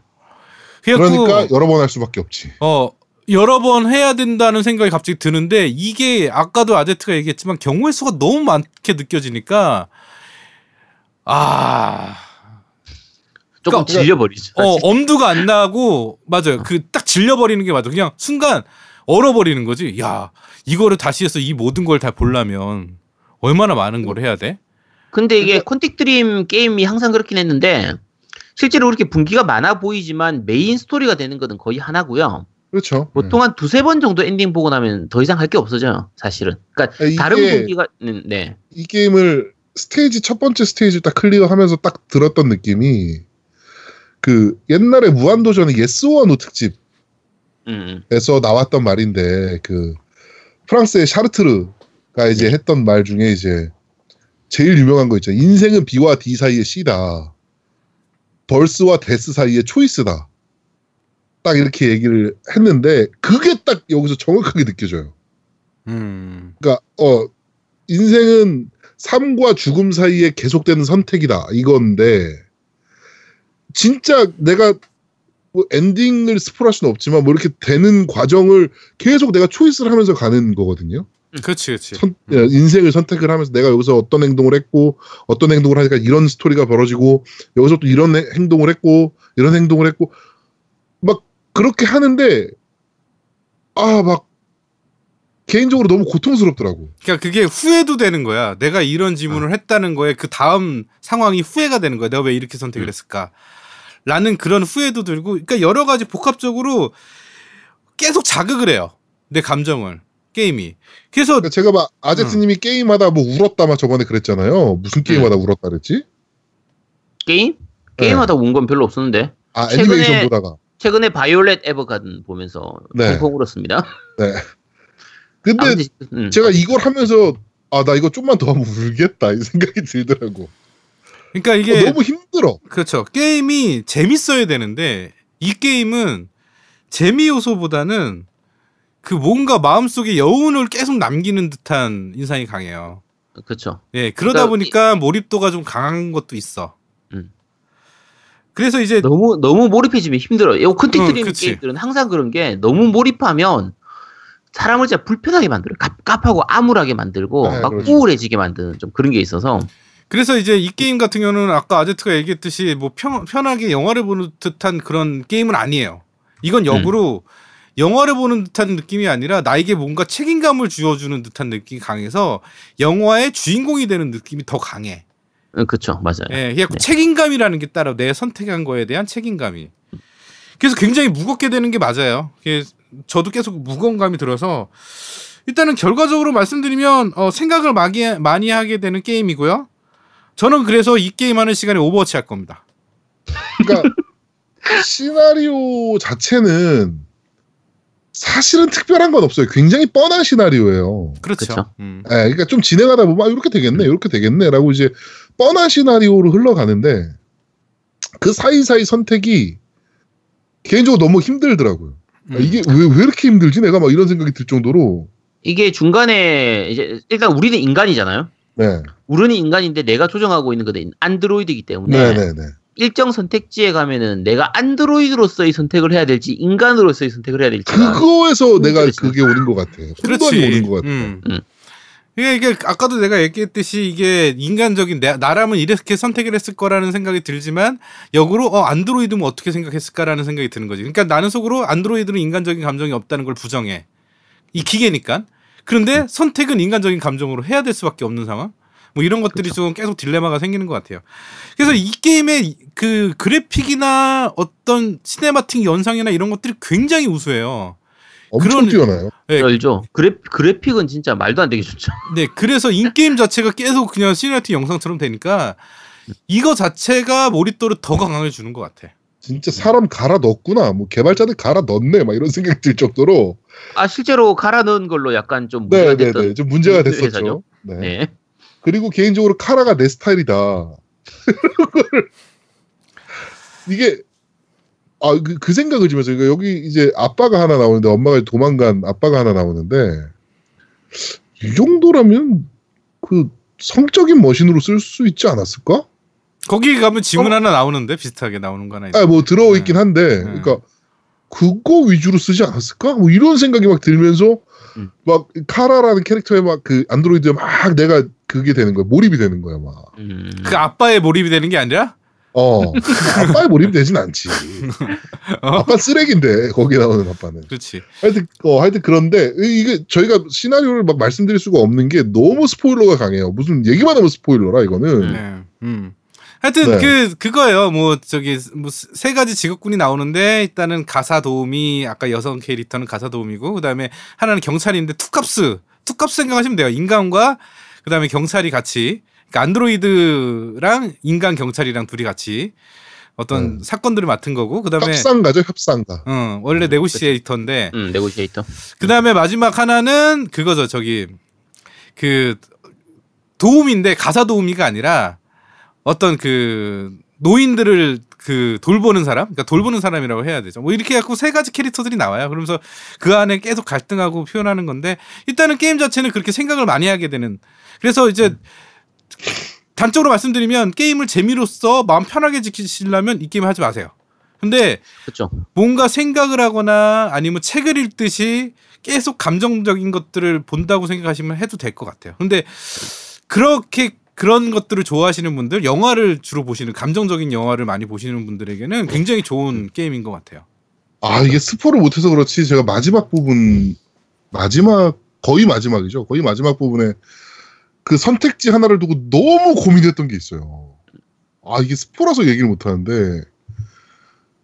그래갖고 그러니까 여러 번 할 수밖에 없지. 어 여러 번 해야 된다는 생각이 갑자기 드는데 이게 아까도 아제트가 얘기했지만 경우의 수가 너무 많게 느껴지니까 아 조금 그러니까- 질려버리죠. 어, 엄두가 안 나고 맞아요. 그 딱 질려버리는 게 맞아. 그냥 순간 얼어버리는 거지. 야 이거를 다시 해서 이 모든 걸 다 보려면 얼마나 많은 걸 해야 돼? 근데 이게 퀀틱 드림 게임이 항상 그렇긴 했는데 실제로 그렇게 분기가 많아 보이지만 메인 스토리가 되는 것은 거의 하나고요. 그렇죠. 보통 한 두세 번 정도 엔딩 보고 나면 더 이상 할 게 없어져요. 사실은. 그러니까 아, 이게- 다른 분기가 음, 네. 이 게임을 스테이지 첫 번째 스테이지 딱 클리어하면서 딱 들었던 느낌이 그 옛날에 무한도전의 Yes or No 특집에서 음, 나왔던 말인데 그 프랑스의 사르트르가 이제 네. 했던 말 중에 이제 제일 유명한 거 있죠. 인생은 B와 D 사이의 C다. birth와 death 사이의 choice다. 딱 이렇게 얘기를 했는데 그게 딱 여기서 정확하게 느껴져요. 음. 그러니까 어 인생은 삶과 죽음 사이에 계속되는 선택이다 이건데 진짜 내가 뭐 엔딩을 스포할 수는 없지만 뭐 이렇게 되는 과정을 계속 내가 초이스를 하면서 가는 거거든요. 그렇지, 그렇지. 선- 예, 인생을 선택을 하면서 내가 여기서 어떤 행동을 했고 어떤 행동을 하니까 이런 스토리가 벌어지고 여기서 또 이런 해- 행동을 했고 이런 행동을 했고 막 그렇게 하는데 아 막 개인적으로 너무 고통스럽더라고. 그러니까 그게 후회도 되는 거야. 내가 이런 질문을 했다는 거에 그 다음 상황이 후회가 되는 거야. 내가 왜 이렇게 선택을 음. 했을까? 라는 그런 후회도 들고, 그러니까 여러 가지 복합적으로 계속 자극을 해요. 내 감정을 게임이. 그래서 그러니까 제가 막 아제트님이 게임하다 뭐 울었다 막 저번에 그랬잖아요. 무슨 게임하다 울었다 그랬지? 게임? 네. 게임하다 운건 별로 없었는데 아 최근에- 애니메이션 보다가. 최근에 바이올렛 에버가든 보면서 네. 펑펑 울었습니다. 네. 근데 아무튼, 음. 제가 이걸 하면서 아 나 이거 좀만 더 하면 울겠다 이 생각이 들더라고. 그러니까 어, 이게 너무 힘들어. 그렇죠. 게임이 재밌어야 되는데 이 게임은 재미 요소보다는 그 뭔가 마음속에 여운을 계속 남기는 듯한 인상이 강해요. 그렇죠. 예, 그러다 그러니까 보니까 몰입도가 좀 강한 것도 있어. 음. 그래서 이제 너무 너무 몰입해지면 힘들어요. 이 콘틱 어, 드림 그치. 게임들은 항상 그런 게 너무 몰입하면 사람을 진짜 불편하게 만들어요. 갑갑하고 암울하게 만들고 네, 막 그렇죠. 우울해지게 만드는 좀 그런 게 있어서 그래서 이제 이 게임 같은 경우는 아까 아제트가 얘기했듯이 뭐 편, 편하게 영화를 보는 듯한 그런 게임은 아니에요. 이건 역으로 영화를 보는 듯한 느낌이 아니라 나에게 뭔가 책임감을 주어주는 듯한 느낌이 강해서 영화의 주인공이 되는 느낌이 더 강해. 그렇죠, 맞아요. 예, 네. 책임감이라는 게 따로 내 선택한 거에 대한 책임감이. 그래서 굉장히 무겁게 되는 게 맞아요. 저도 계속 무거운 감이 들어서 일단은 결과적으로 말씀드리면 어, 생각을 많이, 많이 하게 되는 게임이고요. 저는 그래서 이 게임 하는 시간에 오버워치 할 겁니다. 그러니까 시나리오 자체는 사실은 특별한 건 없어요. 굉장히 뻔한 시나리오예요. 그렇죠. 그쵸. 음. 예, 그러니까 좀 진행하다 보면 아, 이렇게 되겠네, 이렇게 되겠네라고 이제 뻔한 시나리오로 흘러가는데 그 사이사이 선택이 개인적으로 너무 힘들더라고요. 아, 음. 이게 왜, 왜 이렇게 힘들지? 내가 막 이런 생각이 들 정도로. 이게 중간에 이제 일단 우리는 인간이잖아요. 네. 우리는 인간인데 내가 조정하고 있는 것은 안드로이드이기 때문에 네네네. 일정 선택지에 가면은 내가 안드로이드로서의 선택을 해야 될지 인간으로서의 선택을 해야 될지 그거에서 내가. 그게 오는 것 같아. 혼돈이 그렇지. 오는 것 같아. 음. 음. 이게, 이게 아까도 내가 얘기했듯이 이게 인간적인 내, 나라면 이렇게 선택을 했을 거라는 생각이 들지만 역으로 어 안드로이드면 어떻게 생각했을까라는 생각이 드는 거지. 그러니까 나는 속으로 안드로이드는 인간적인 감정이 없다는 걸 부정해. 이 기계니까. 그런데 선택은 인간적인 감정으로 해야 될 수밖에 없는 상황. 뭐 이런 것들이 좀 계속 딜레마가 생기는 것 같아요. 그래서 이 게임의 그 그래픽이나 어떤 cinematic 영상이나 이런 것들이 굉장히 우수해요. 엄청 그런- 뛰어나요. 네, 알죠. 그래, 그래픽은 진짜 말도 안 되게 좋죠. 네, 그래서 in-game 자체가 계속 그냥 cinematic 영상처럼 되니까 이거 자체가 몰입도를 더 강하게 주는 것 같아. 진짜 사람 갈아 넣었구나. 뭐 개발자들 갈아 넣네. 막 이런 생각이 들 정도로. 아 실제로 갈아 넣은 걸로 약간 좀 문제가 네네네. 됐던 좀 문제가 그 됐었죠. 회사죠. 네. 네. 그리고 개인적으로 카라가 내 스타일이다. 이게 아그 그 생각을 지면서 그러니까 여기 이제 아빠가 하나 나오는데 엄마가 도망간 아빠가 하나 나오는데 이 정도라면 그 성적인 머신으로 쓸 수 있지 않았을까? 거기 가면 지문 어? 하나 나오는데 비슷하게 나오는 거 하나 있어. 아뭐 들어 있긴 네. 한데 네. 그러니까 그거 위주로 쓰지 않았을까? 뭐 이런 생각이 막 들면서 음. 막 카라라는 캐릭터에 막 그 안드로이드에 막 내가 그게 되는 거야 몰입이 되는 거야 막. 음. 그 아빠의 몰입이 되는 게 아니라 어 아빠에 몰입되진 않지. 어? 아빠 쓰레기인데 거기 나오는 아빠는. 그렇지. 하여튼 어 하여튼 그런데 이- 이게 저희가 시나리오를 막 말씀드릴 수가 없는 게 너무 스포일러가 강해요. 무슨 얘기만 하면 스포일러라 이거는. 네. 음. 하여튼 네. 그 그거예요. 뭐 저기 뭐 세 가지 직업군이 나오는데 일단은 가사 도우미 아까 여성 캐릭터는 가사 도우미고 그다음에 하나는 경찰인데 투캅스 투캅스 생각하시면 돼요. 인간과 그다음에 경찰이 같이 그러니까 안드로이드랑 인간 경찰이랑 둘이 같이 어떤 네. 사건들을 맡은 거고 그다음에 협상가죠 협상가. 어, 원래 negotiator인데 음, negotiator. 그 다음에 마지막 하나는 그거죠. 저기 그 도우미인데 가사 도우미가 아니라 어떤 그 노인들을 그 돌보는 사람, 그러니까 돌보는 사람이라고 해야 되죠. 뭐 이렇게 해갖고 세 가지 캐릭터들이 나와요. 그러면서 그 안에 계속 갈등하고 표현하는 건데 일단은 게임 자체는 그렇게 생각을 많이 하게 되는. 그래서 이제 단적으로 말씀드리면 게임을 재미로써 마음 편하게 지키시려면 이 게임 하지 마세요. 근데 그렇죠. 뭔가 생각을 하거나 아니면 책을 읽듯이 계속 감정적인 것들을 본다고 생각하시면 해도 될 것 같아요. 근데 그렇게 그런 것들을 좋아하시는 분들, 영화를 주로 보시는 감정적인 영화를 많이 보시는 분들에게는 굉장히 좋은 게임인 것 같아요. 아 이게 스포를 못해서 그렇지 제가 마지막 부분 마지막 거의 마지막이죠. 거의 마지막 부분에 그 선택지 하나를 두고 너무 고민했던 게 있어요. 아 이게 스포라서 얘기를 못하는데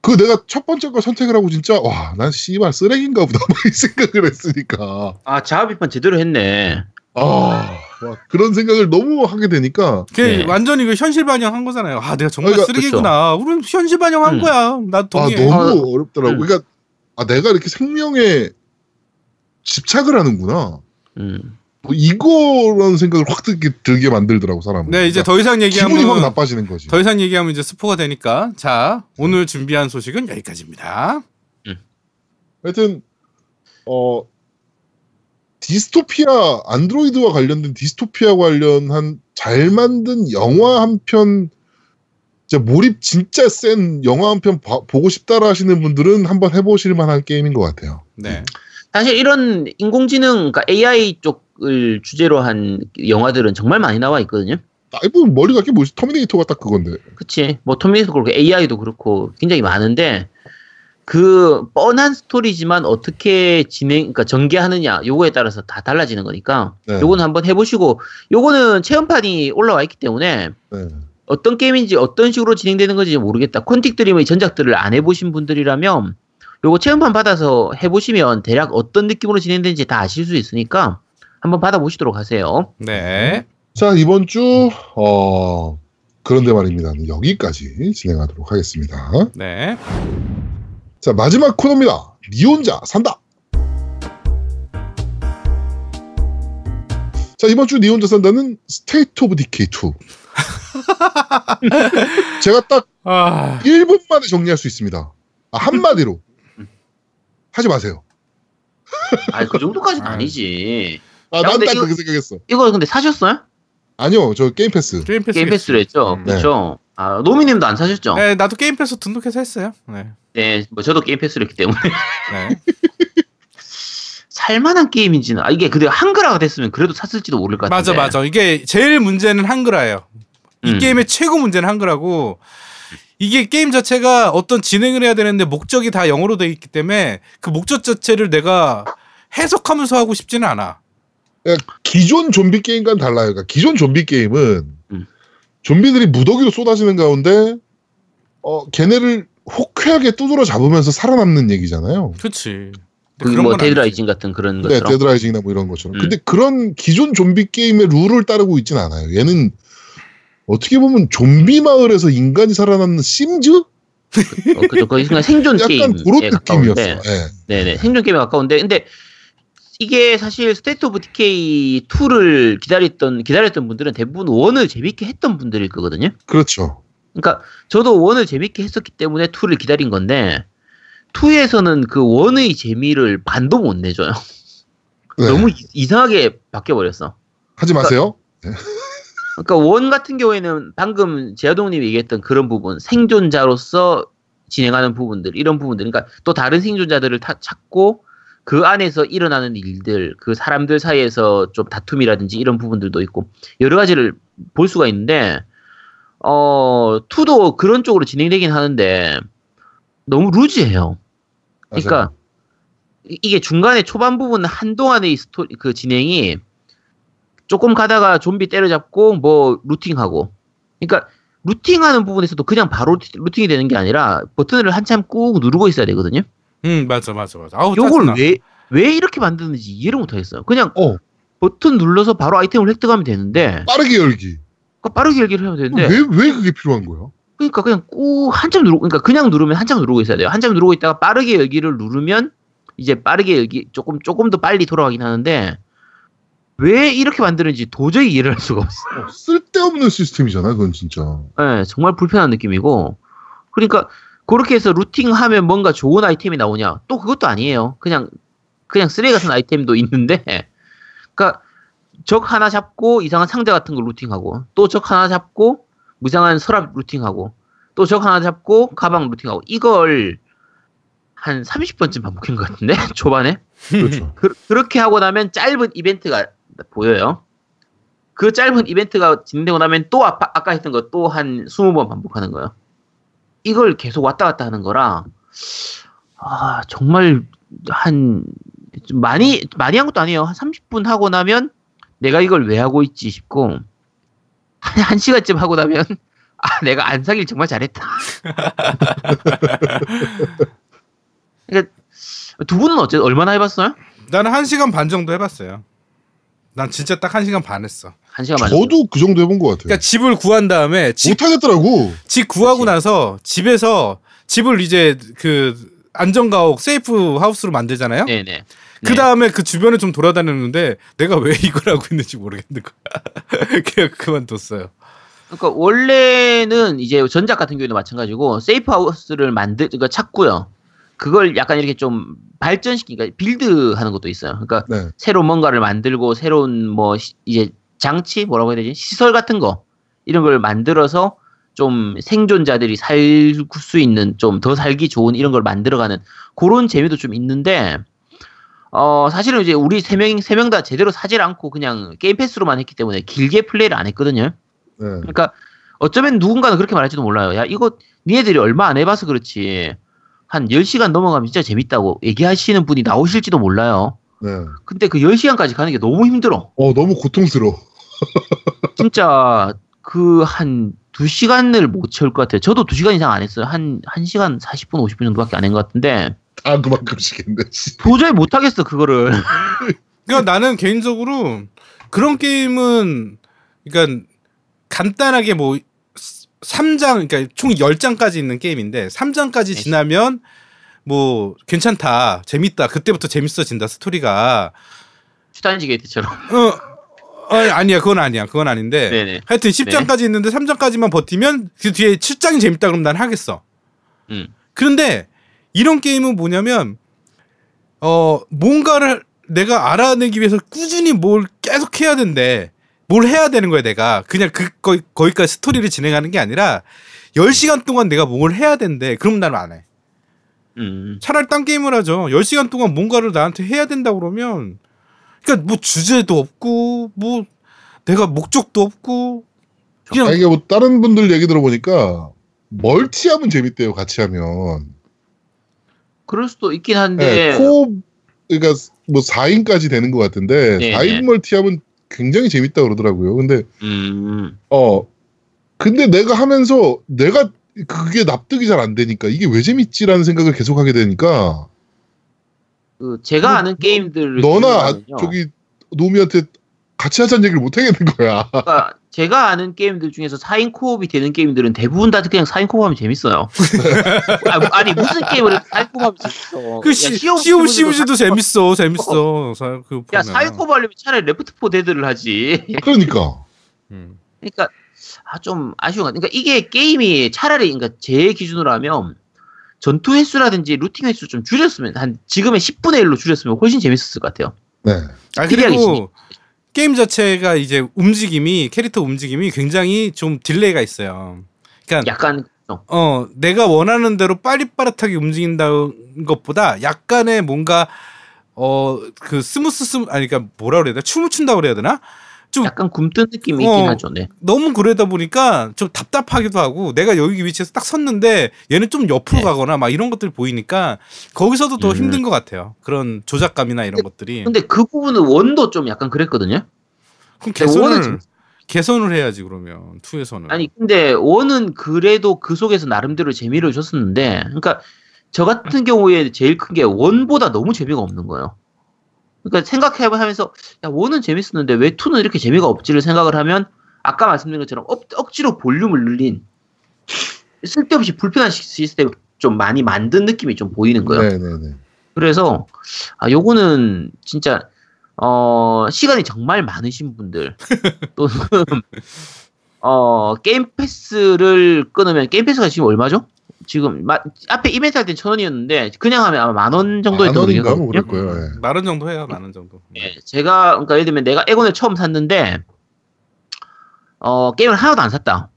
그 내가 첫 번째 걸 선택을 하고 진짜 와 난 씨발 쓰레기인가 보다 막이 생각을 했으니까 아, 자아 비판 제대로 했네. 아막 그런 생각을 너무 하게 되니까 그 네. 완전히 그 현실 반영한 거잖아요. 아, 내가 정말 그러니까 쓰레기구나. 우리는 현실 반영한 음. 거야. 나아 동의해. 너무 어렵더라고. 음. 그러니까 아 내가 이렇게 생명에 집착을 하는구나. 음. 뭐 이거라는 생각을 확 들게, 들게 만들더라고 사람은. 네, 이제 그러니까 더 이상 기분이 확 얘기하면 나빠지는 거지. 더 이상 얘기하면 이제 스포가 되니까 자 오늘 준비한 소식은 여기까지입니다. 하여튼 어 디스토피아 안드로이드와 관련된 디스토피아 관련한 잘 만든 영화 한 편 진짜 몰입 진짜 센 영화 한 편 보고 싶다라 하시는 분들은 한번 해보실 만한 게임인 것 같아요. 네. 사실 이런 인공지능, 그러니까 AI 쪽을 주제로 한 영화들은 정말 많이 나와 있거든요. 아이고 머리가 게 뭐지 터미네이터가 딱 그건데. 그치. 뭐, 터미네이터도 그렇고, AI도 그렇고, 굉장히 많은데, 그, 뻔한 스토리지만 어떻게 진행, 그러니까 전개하느냐, 요거에 따라서 다 달라지는 거니까, 네. 요거는 한번 해보시고, 요거는 체험판이 올라와 있기 때문에, 네. 어떤 게임인지 어떤 식으로 진행되는 건지 모르겠다. 퀀틱 드림의 전작들을 안 해보신 분들이라면, 요거 체험판 받아서 해보시면 대략 어떤 느낌으로 진행되는지 다 아실 수 있으니까, 한번 받아보시도록 하세요. 네. 자 이번 주 어, 그런데 말입니다. 여기까지 진행하도록 하겠습니다. 네. 자 마지막 코너입니다. 니 혼자 산다. 자 이번 주 니 혼자 산다는 State of Decay 2. 제가 딱 아, 1분 만에 정리할 수 있습니다. 아, 한마디로 하지 마세요. 아, 그 정도까지는 아. 아니지. 아, 야, 난 근데 딱 이거- 그렇게 생각했어. 이거 근데 사셨어요? 아니요, 저 게임 패스. Game Pass. Game Pass를 했죠. 음. 그렇죠. 아, 노미님도 안 사셨죠? 네. 네, 나도 Game Pass 등록해서 했어요. 네. 뭐 저도 Game Pass를 했기 때문에 네. 살만한 게임인지는 아 이게 근데 한글화가 됐으면 그래도 샀을지도 모를 것 맞아, 같은데. 맞아. 이게 제일 문제는 한글화예요. 이 음. 게임의 최고 문제는 한글화고 이게 게임 자체가 어떤 진행을 해야 되는데 목적이 다 영어로 돼 있기 때문에 그 목적 자체를 내가 해석하면서 하고 싶지는 않아. 그러니까 기존 좀비 게임과는 달라요. 그러니까 기존 좀비 게임은 음. 좀비들이 무더기로 쏟아지는 가운데 어 걔네를 호쾌하게 두드러 잡으면서 살아남는 얘기잖아요. 그렇지. 그뭐 Dead Rising 같은 그런 네, 것처럼. Dead Rising이나 뭐 이런 것처럼. 음. 근데 그런 기존 좀비 게임의 룰을 따르고 있진 않아요. 얘는 어떻게 보면 좀비 마을에서 인간이 살아남는 Sims? 어, 그죠. 거의 그냥 생존 약간 게임에 그런 가까운데. 느낌이었어. 예. 네네 생존 게임에 가까운데 근데 이게 사실 State of Decay 2를 기다렸던 기다렸던 분들은 대부분 one을 재밌게 했던 분들일 거거든요. 그렇죠. 그러니까 저도 one을 재밌게 했었기 때문에 2를 기다린 건데 2에서는 그 one의 재미를 반도 못 내줘요. 네. 너무 이- 이상하게 바뀌어 버렸어. 하지 마세요. 그러니까 원 같은 경우에는 방금 제아동님이 얘기했던 그런 부분 생존자로서 진행하는 부분들 이런 부분들 그러니까 또 다른 생존자들을 타- 찾고 그 안에서 일어나는 일들 그 사람들 사이에서 좀 다툼이라든지 이런 부분들도 있고 여러 가지를 볼 수가 있는데 어, 2도 그런 쪽으로 진행되긴 하는데 너무 루즈해요. 그러니까 맞아요. 이- 이게 중간에 초반 부분 한동안의 이 스토리 그 진행이 조금 가다가 좀비 때려잡고 뭐 looting하고 그러니까 looting하는 부분에서도 그냥 바로 looting- looting이 되는 게 아니라 버튼을 한참 꾹 누르고 있어야 되거든요. 음 맞아 맞아 맞아. 아우 요걸. 왜 왜 이렇게 만드는지 이해를 못 하겠어요. 그냥 어 버튼 눌러서 바로 아이템을 획득하면 되는데 빠르게 열기. 그러니까 빠르게 열기를 하면 되는데 왜 왜 그게 필요한 거야? 그러니까 그냥 꾹 한참 누르고 그러니까 그냥 누르면 한참 누르고 있어야 돼요. 한참 누르고 있다가 빠르게 열기를 누르면 이제 빠르게 열기 조금 조금 더 빨리 돌아가긴 하는데 왜 이렇게 만드는지 도저히 이해를 할 수가 없어요. 어, 쓸데없는 시스템이잖아, 그건 진짜. 예, 정말 불편한 느낌이고 그러니까 그렇게 해서 루팅하면 뭔가 좋은 아이템이 나오냐? 또 그것도 아니에요. 그냥 그냥 쓰레기 같은 아이템도 있는데 그러니까 적 하나 잡고 이상한 상자 같은 거 루팅하고 또 적 하나 잡고 무상한 서랍 루팅하고 또 적 하나 잡고 가방 루팅하고 이걸 한 30번쯤 반복한 것 같은데 초반에 그렇죠. 그, 렇게 하고 나면 짧은 이벤트가 보여요. 그 짧은 이벤트가 진행되고 나면 또 아까, 아까 했던 거 또 한 20번 반복하는 거예요. 이걸 계속 왔다 갔다 하는 거라 아 정말 한좀 많이 많이 한 것도 아니에요. 한 30분 하고 나면 내가 이걸 왜 하고 있지 싶고 한, 한 시간쯤 하고 나면 아 내가 안 사길 정말 잘했다. 그러니까 두 분은 어째 얼마나 해봤어요? 나는 한 시간 반 정도 해봤어요. 난 진짜 딱 한 시간 반 했어. 한 시간 만. 저도 그 정도 해본 것 같아요. 그러니까 집을 구한 다음에 집, 못하겠더라고. 집 구하고 나서 집에서 집을 이제 그 안전가옥 세이프 하우스로 만들잖아요. 네네. 그 다음에 그 주변에 좀 돌아다녔는데 내가 왜 이걸 하고 있는지 모르겠는 거야. 그냥 그만뒀어요. 그러니까 원래는 이제 전작 같은 경우에도 마찬가지고 세이프 하우스를 만들 그러니까 찾고요. 그걸 약간 이렇게 좀 발전시키니까 build 하는 것도 있어요. 그러니까 네. 새로 뭔가를 만들고 새로운 뭐 시- 이제 장치 뭐라고 해야 되지 시설 같은 거 이런 걸 만들어서 좀 생존자들이 살 수 있는 좀 더 살기 좋은 이런 걸 만들어가는 그런 재미도 좀 있는데 어 사실은 이제 우리 세 명 세 명 다 제대로 사질 않고 그냥 Game Pass로만 했기 때문에 길게 플레이를 안 했거든요. 네. 그러니까 어쩌면 누군가는 그렇게 말할지도 몰라요. 야, 이거 니네들이 얼마 안 해봐서 그렇지. 한 10시간 넘어가면 진짜 재밌다고 얘기하시는 분이 나오실지도 몰라요. 네. 근데 그 10시간까지 가는 게 너무 힘들어. 어 너무 고통스러워. 진짜 그 한 2시간을 못 채울 것 같아요. 저도 2시간 이상 안 했어요. 한 1시간 40분, 50분 정도밖에 안 한 것 같은데 다 그만큼씩 했네. 씨. 도저히 못 하겠어, 그거를. 그러니까 나는 개인적으로 그런 게임은 그러니까 간단하게 뭐 3장 그러니까 총 10장까지 있는 게임인데 3장까지 지나면 뭐 괜찮다. 재밌다. 그때부터 재밌어진다. 스토리가. 슈타인지 게이트처럼. 어, 어 아니야. 그건 아니야. 그건 아닌데. 네네. 하여튼 10장까지 있는데 3장까지만 버티면 그 뒤에 7장이 재밌다 그러면 난 하겠어. 음. 그런데 이런 게임은 뭐냐면 어 뭔가를 내가 알아내기 위해서 꾸준히 뭘 계속 해야 된대. 뭘 해야 되는 거야 내가. 그냥 그 거기, 거기까지 스토리를 진행하는 게 아니라 10시간 동안 내가 뭘 해야 된대. 그럼 나는 안 해. 음. 차라리 딴 게임을 하죠. 10시간 동안 뭔가를 나한테 해야 된다 그러면 그러니까 뭐 주제도 없고 뭐 내가 목적도 없고 아, 그냥 이게 뭐 다른 분들 얘기 들어보니까 멀티하면 재밌대요. 같이 하면. 그럴 수도 있긴 네, 한데. 코 그러니까 뭐 4인까지 되는 것 같은데 네, 4인 네. multi하면 굉장히 재밌다 그러더라고요. 근데 음. 어 근데 내가 하면서 내가 그게 납득이 잘 안 되니까 이게 왜 재밌지라는 생각을 계속 하게 되니까 그 제가 뭐, 아는 게임들을 너나. 저기 노미한테 같이 하자는 얘기를 못 하겠는 거야. 그러니까 제가 아는 게임들 중에서 4인 co-op이 되는 게임들은 대부분 다 그냥 4인 co-op하면 재밌어요. 아, 아니 무슨 게임을 해도 4인 co-op하면 재밌어. 그 야, 시, 시오브 시오브 시오브도 시브즈도 재밌어. 재밌어. 사- 그야 보면. 4인 co-op 하려면 차라리 Left 4 Dead를 하지. 그러니까 음. 그러니까 아, 좀 아쉬운 것 같아요. 그러니까 이게 게임이 차라리 그러니까 제 기준으로 하면 전투 횟수라든지 looting 횟수 좀 줄였으면 한 지금의 10분의 1로 줄였으면 훨씬 재밌었을 것 같아요. 네. 아 그리고 게임 자체가 이제 움직임이 캐릭터 움직임이 굉장히 좀 delay가 있어요. 그러니까 약간 어, 어 내가 원하는 대로 빠릿빠릿하게 움직인다는 것보다 약간의 뭔가 어 그 smooth smoo- 아니 그러니까 뭐라 그래야 되나? 춤을 춘다 그래야 되나 좀 약간 굼뜬 느낌이 어. 있긴 하죠. 네. 너무 그러다 보니까 좀 답답하기도 하고 내가 여기 위치에서 딱 섰는데 얘는 좀 옆으로 네. 가거나 막 이런 것들이 보이니까 거기서도 더 음. 힘든 것 같아요. 그런 조작감이나 이런 것들이. 근데 그 부분은 one도 좀 약간 그랬거든요. 그럼 근데 개선을 개선을 해야지 그러면 two에서는. 아니 근데 one은 그래도 그 속에서 나름대로 재미를 줬었는데 그러니까 저 같은 경우에 제일 큰 게 one보다 너무 재미가 없는 거예요. 그러니까 생각해보면서 야 one은 재밌었는데 왜 two는 이렇게 재미가 없지를 생각을 하면 아까 말씀드린 것처럼 억, 억지로 볼륨을 늘린 쓸데없이 불편한 시- 시스템 좀 많이 만든 느낌이 좀 보이는 거예요. 네네네. 그래서 아 요거는 진짜 어 시간이 정말 많으신 분들 또는 어 Game Pass를 끊으면 Game Pass가 지금 얼마죠? 지금 마- 앞에 이벤트 할 때 천 원이었는데 그냥 하면 아마 만원만 원인가 뭐 그럴 거예요. 예. 만원 정도 해요, 만 원 정도. 예, 제가 그러니까 예를 들면 내가 에곤을 처음 샀는데 어 게임을 하나도 안 샀다.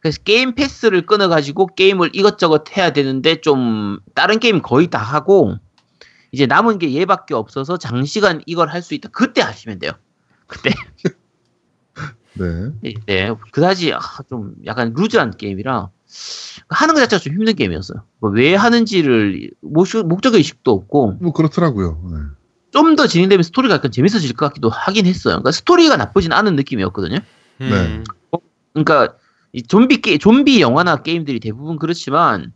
그래서 게임 패스를 끊어가지고 게임을 이것저것 해야 되는데 좀 다른 게임 거의 다 하고 이제 남은 게 얘밖에 없어서 장시간 이걸 할 수 있다. 그때 하시면 돼요. 그때 네. 이제 그다지 아, 좀 약간 루즈한 게임이라 하는 것 자체가 좀 힘든 게임이었어요. 뭐왜 하는지를 목적- 의식도 없고 뭐 그렇더라고요. 네. 좀더 진행되면 스토리가 약간 재밌어질 것 같기도 하긴 했어요. 그러니까 스토리가 나쁘진 않은 느낌이었거든요. 음. 그러니까 이 좀비 게 좀비 영화나 게임들이 대부분 그렇지만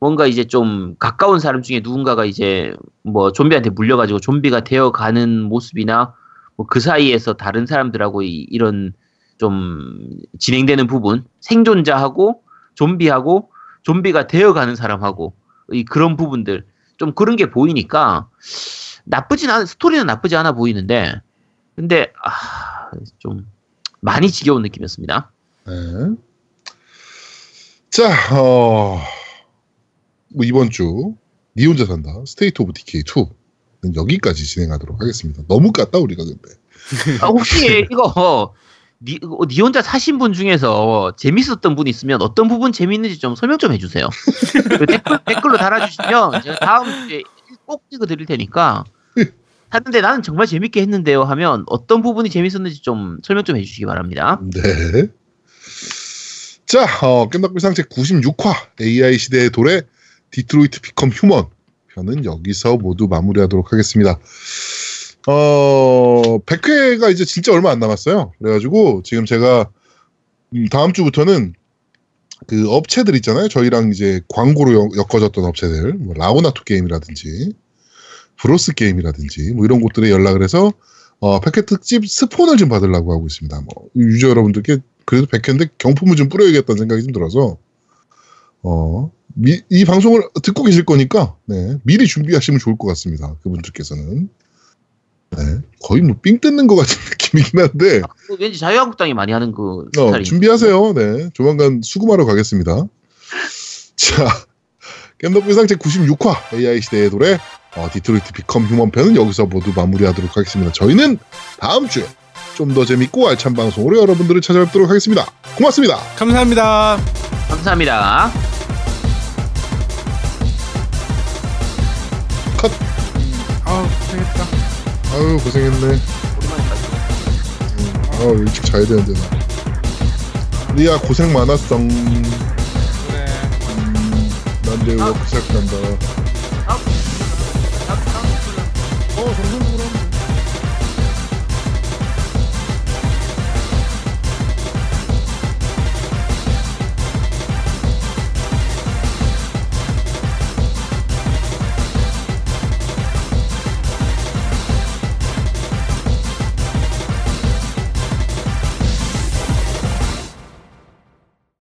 뭔가 이제 좀 가까운 사람 중에 누군가가 이제 뭐 좀비한테 물려가지고 좀비가 되어가는 모습이나 뭐 그 사이에서 다른 사람들하고 이, 이런 좀 진행되는 부분 생존자하고 좀비하고 좀비가 되어가는 사람하고 이 그런 부분들 좀 그런 게 보이니까 나쁘진 않 스토리는 나쁘지 않아 보이는데 근데 아 좀 많이 지겨운 느낌이었습니다. 네. 자, 어, 뭐 이번 주, 니 혼자 산다, State of Decay 2는 여기까지 진행하도록 하겠습니다. 너무 깠다, 우리가 근데. 아, 혹시 이거 니, 어, 니 혼자 사신 분 중에서 재밌었던 분 있으면 어떤 부분 재밌는지 좀 설명 좀 해주세요. 그 댓글, 댓글 로 달아주시면 제가 다음 주에 꼭 찍어 드릴 테니까 하는데 나는 정말 재밌게 했는데요 하면 어떤 부분이 재밌었는지 좀 설명 좀 해주시기 바랍니다. 네. 자, 어, 겜덕비상 제 96화 AI 시대의 도래 Detroit Become Human 편은 여기서 모두 마무리하도록 하겠습니다. 어, 100회가 이제 진짜 얼마 안 남았어요. 그래가지고 지금 제가 음, 다음 주부터는 그 업체들 있잖아요. 저희랑 이제 광고로 엮- 엮어졌던 업체들, 뭐 라오나토 게임이라든지 브로스 게임이라든지 뭐 이런 곳들에 연락을 해서 어, 100회 특집 스폰을 좀 받으려고 하고 있습니다. 뭐 유저 여러분들께 그래도 100회인데 경품을 좀 뿌려야겠다는 생각이 좀 들어서 어, 미- 이 방송을 듣고 계실 거니까 네, 미리 준비하시면 좋을 것 같습니다. 그분들께서는 네, 거의 뭐 삥 뜯는 것 같은 느낌이긴 한데 그 왠지 자유한국당이 많이 하는 그 어, 준비하세요. 네. 조만간 수금하러 가겠습니다. 자, 겜덕비상 제 96화 AI 시대의 도래 어, Detroit Become Human 편은 여기서 모두 마무리하도록 하겠습니다. 저희는 다음 주에 좀 더 재밌고 알찬 방송으로 여러분들을 찾아뵙도록 하겠습니다. 고맙습니다. 감사합니다. 감사합니다. 아, 고생했다. 아유 고생했네. 오랜만에 봤어요. 아 일찍 자야 되는데 나. 리아 고생 많았어. 음, 그래. 난 이제 워크 시작한다.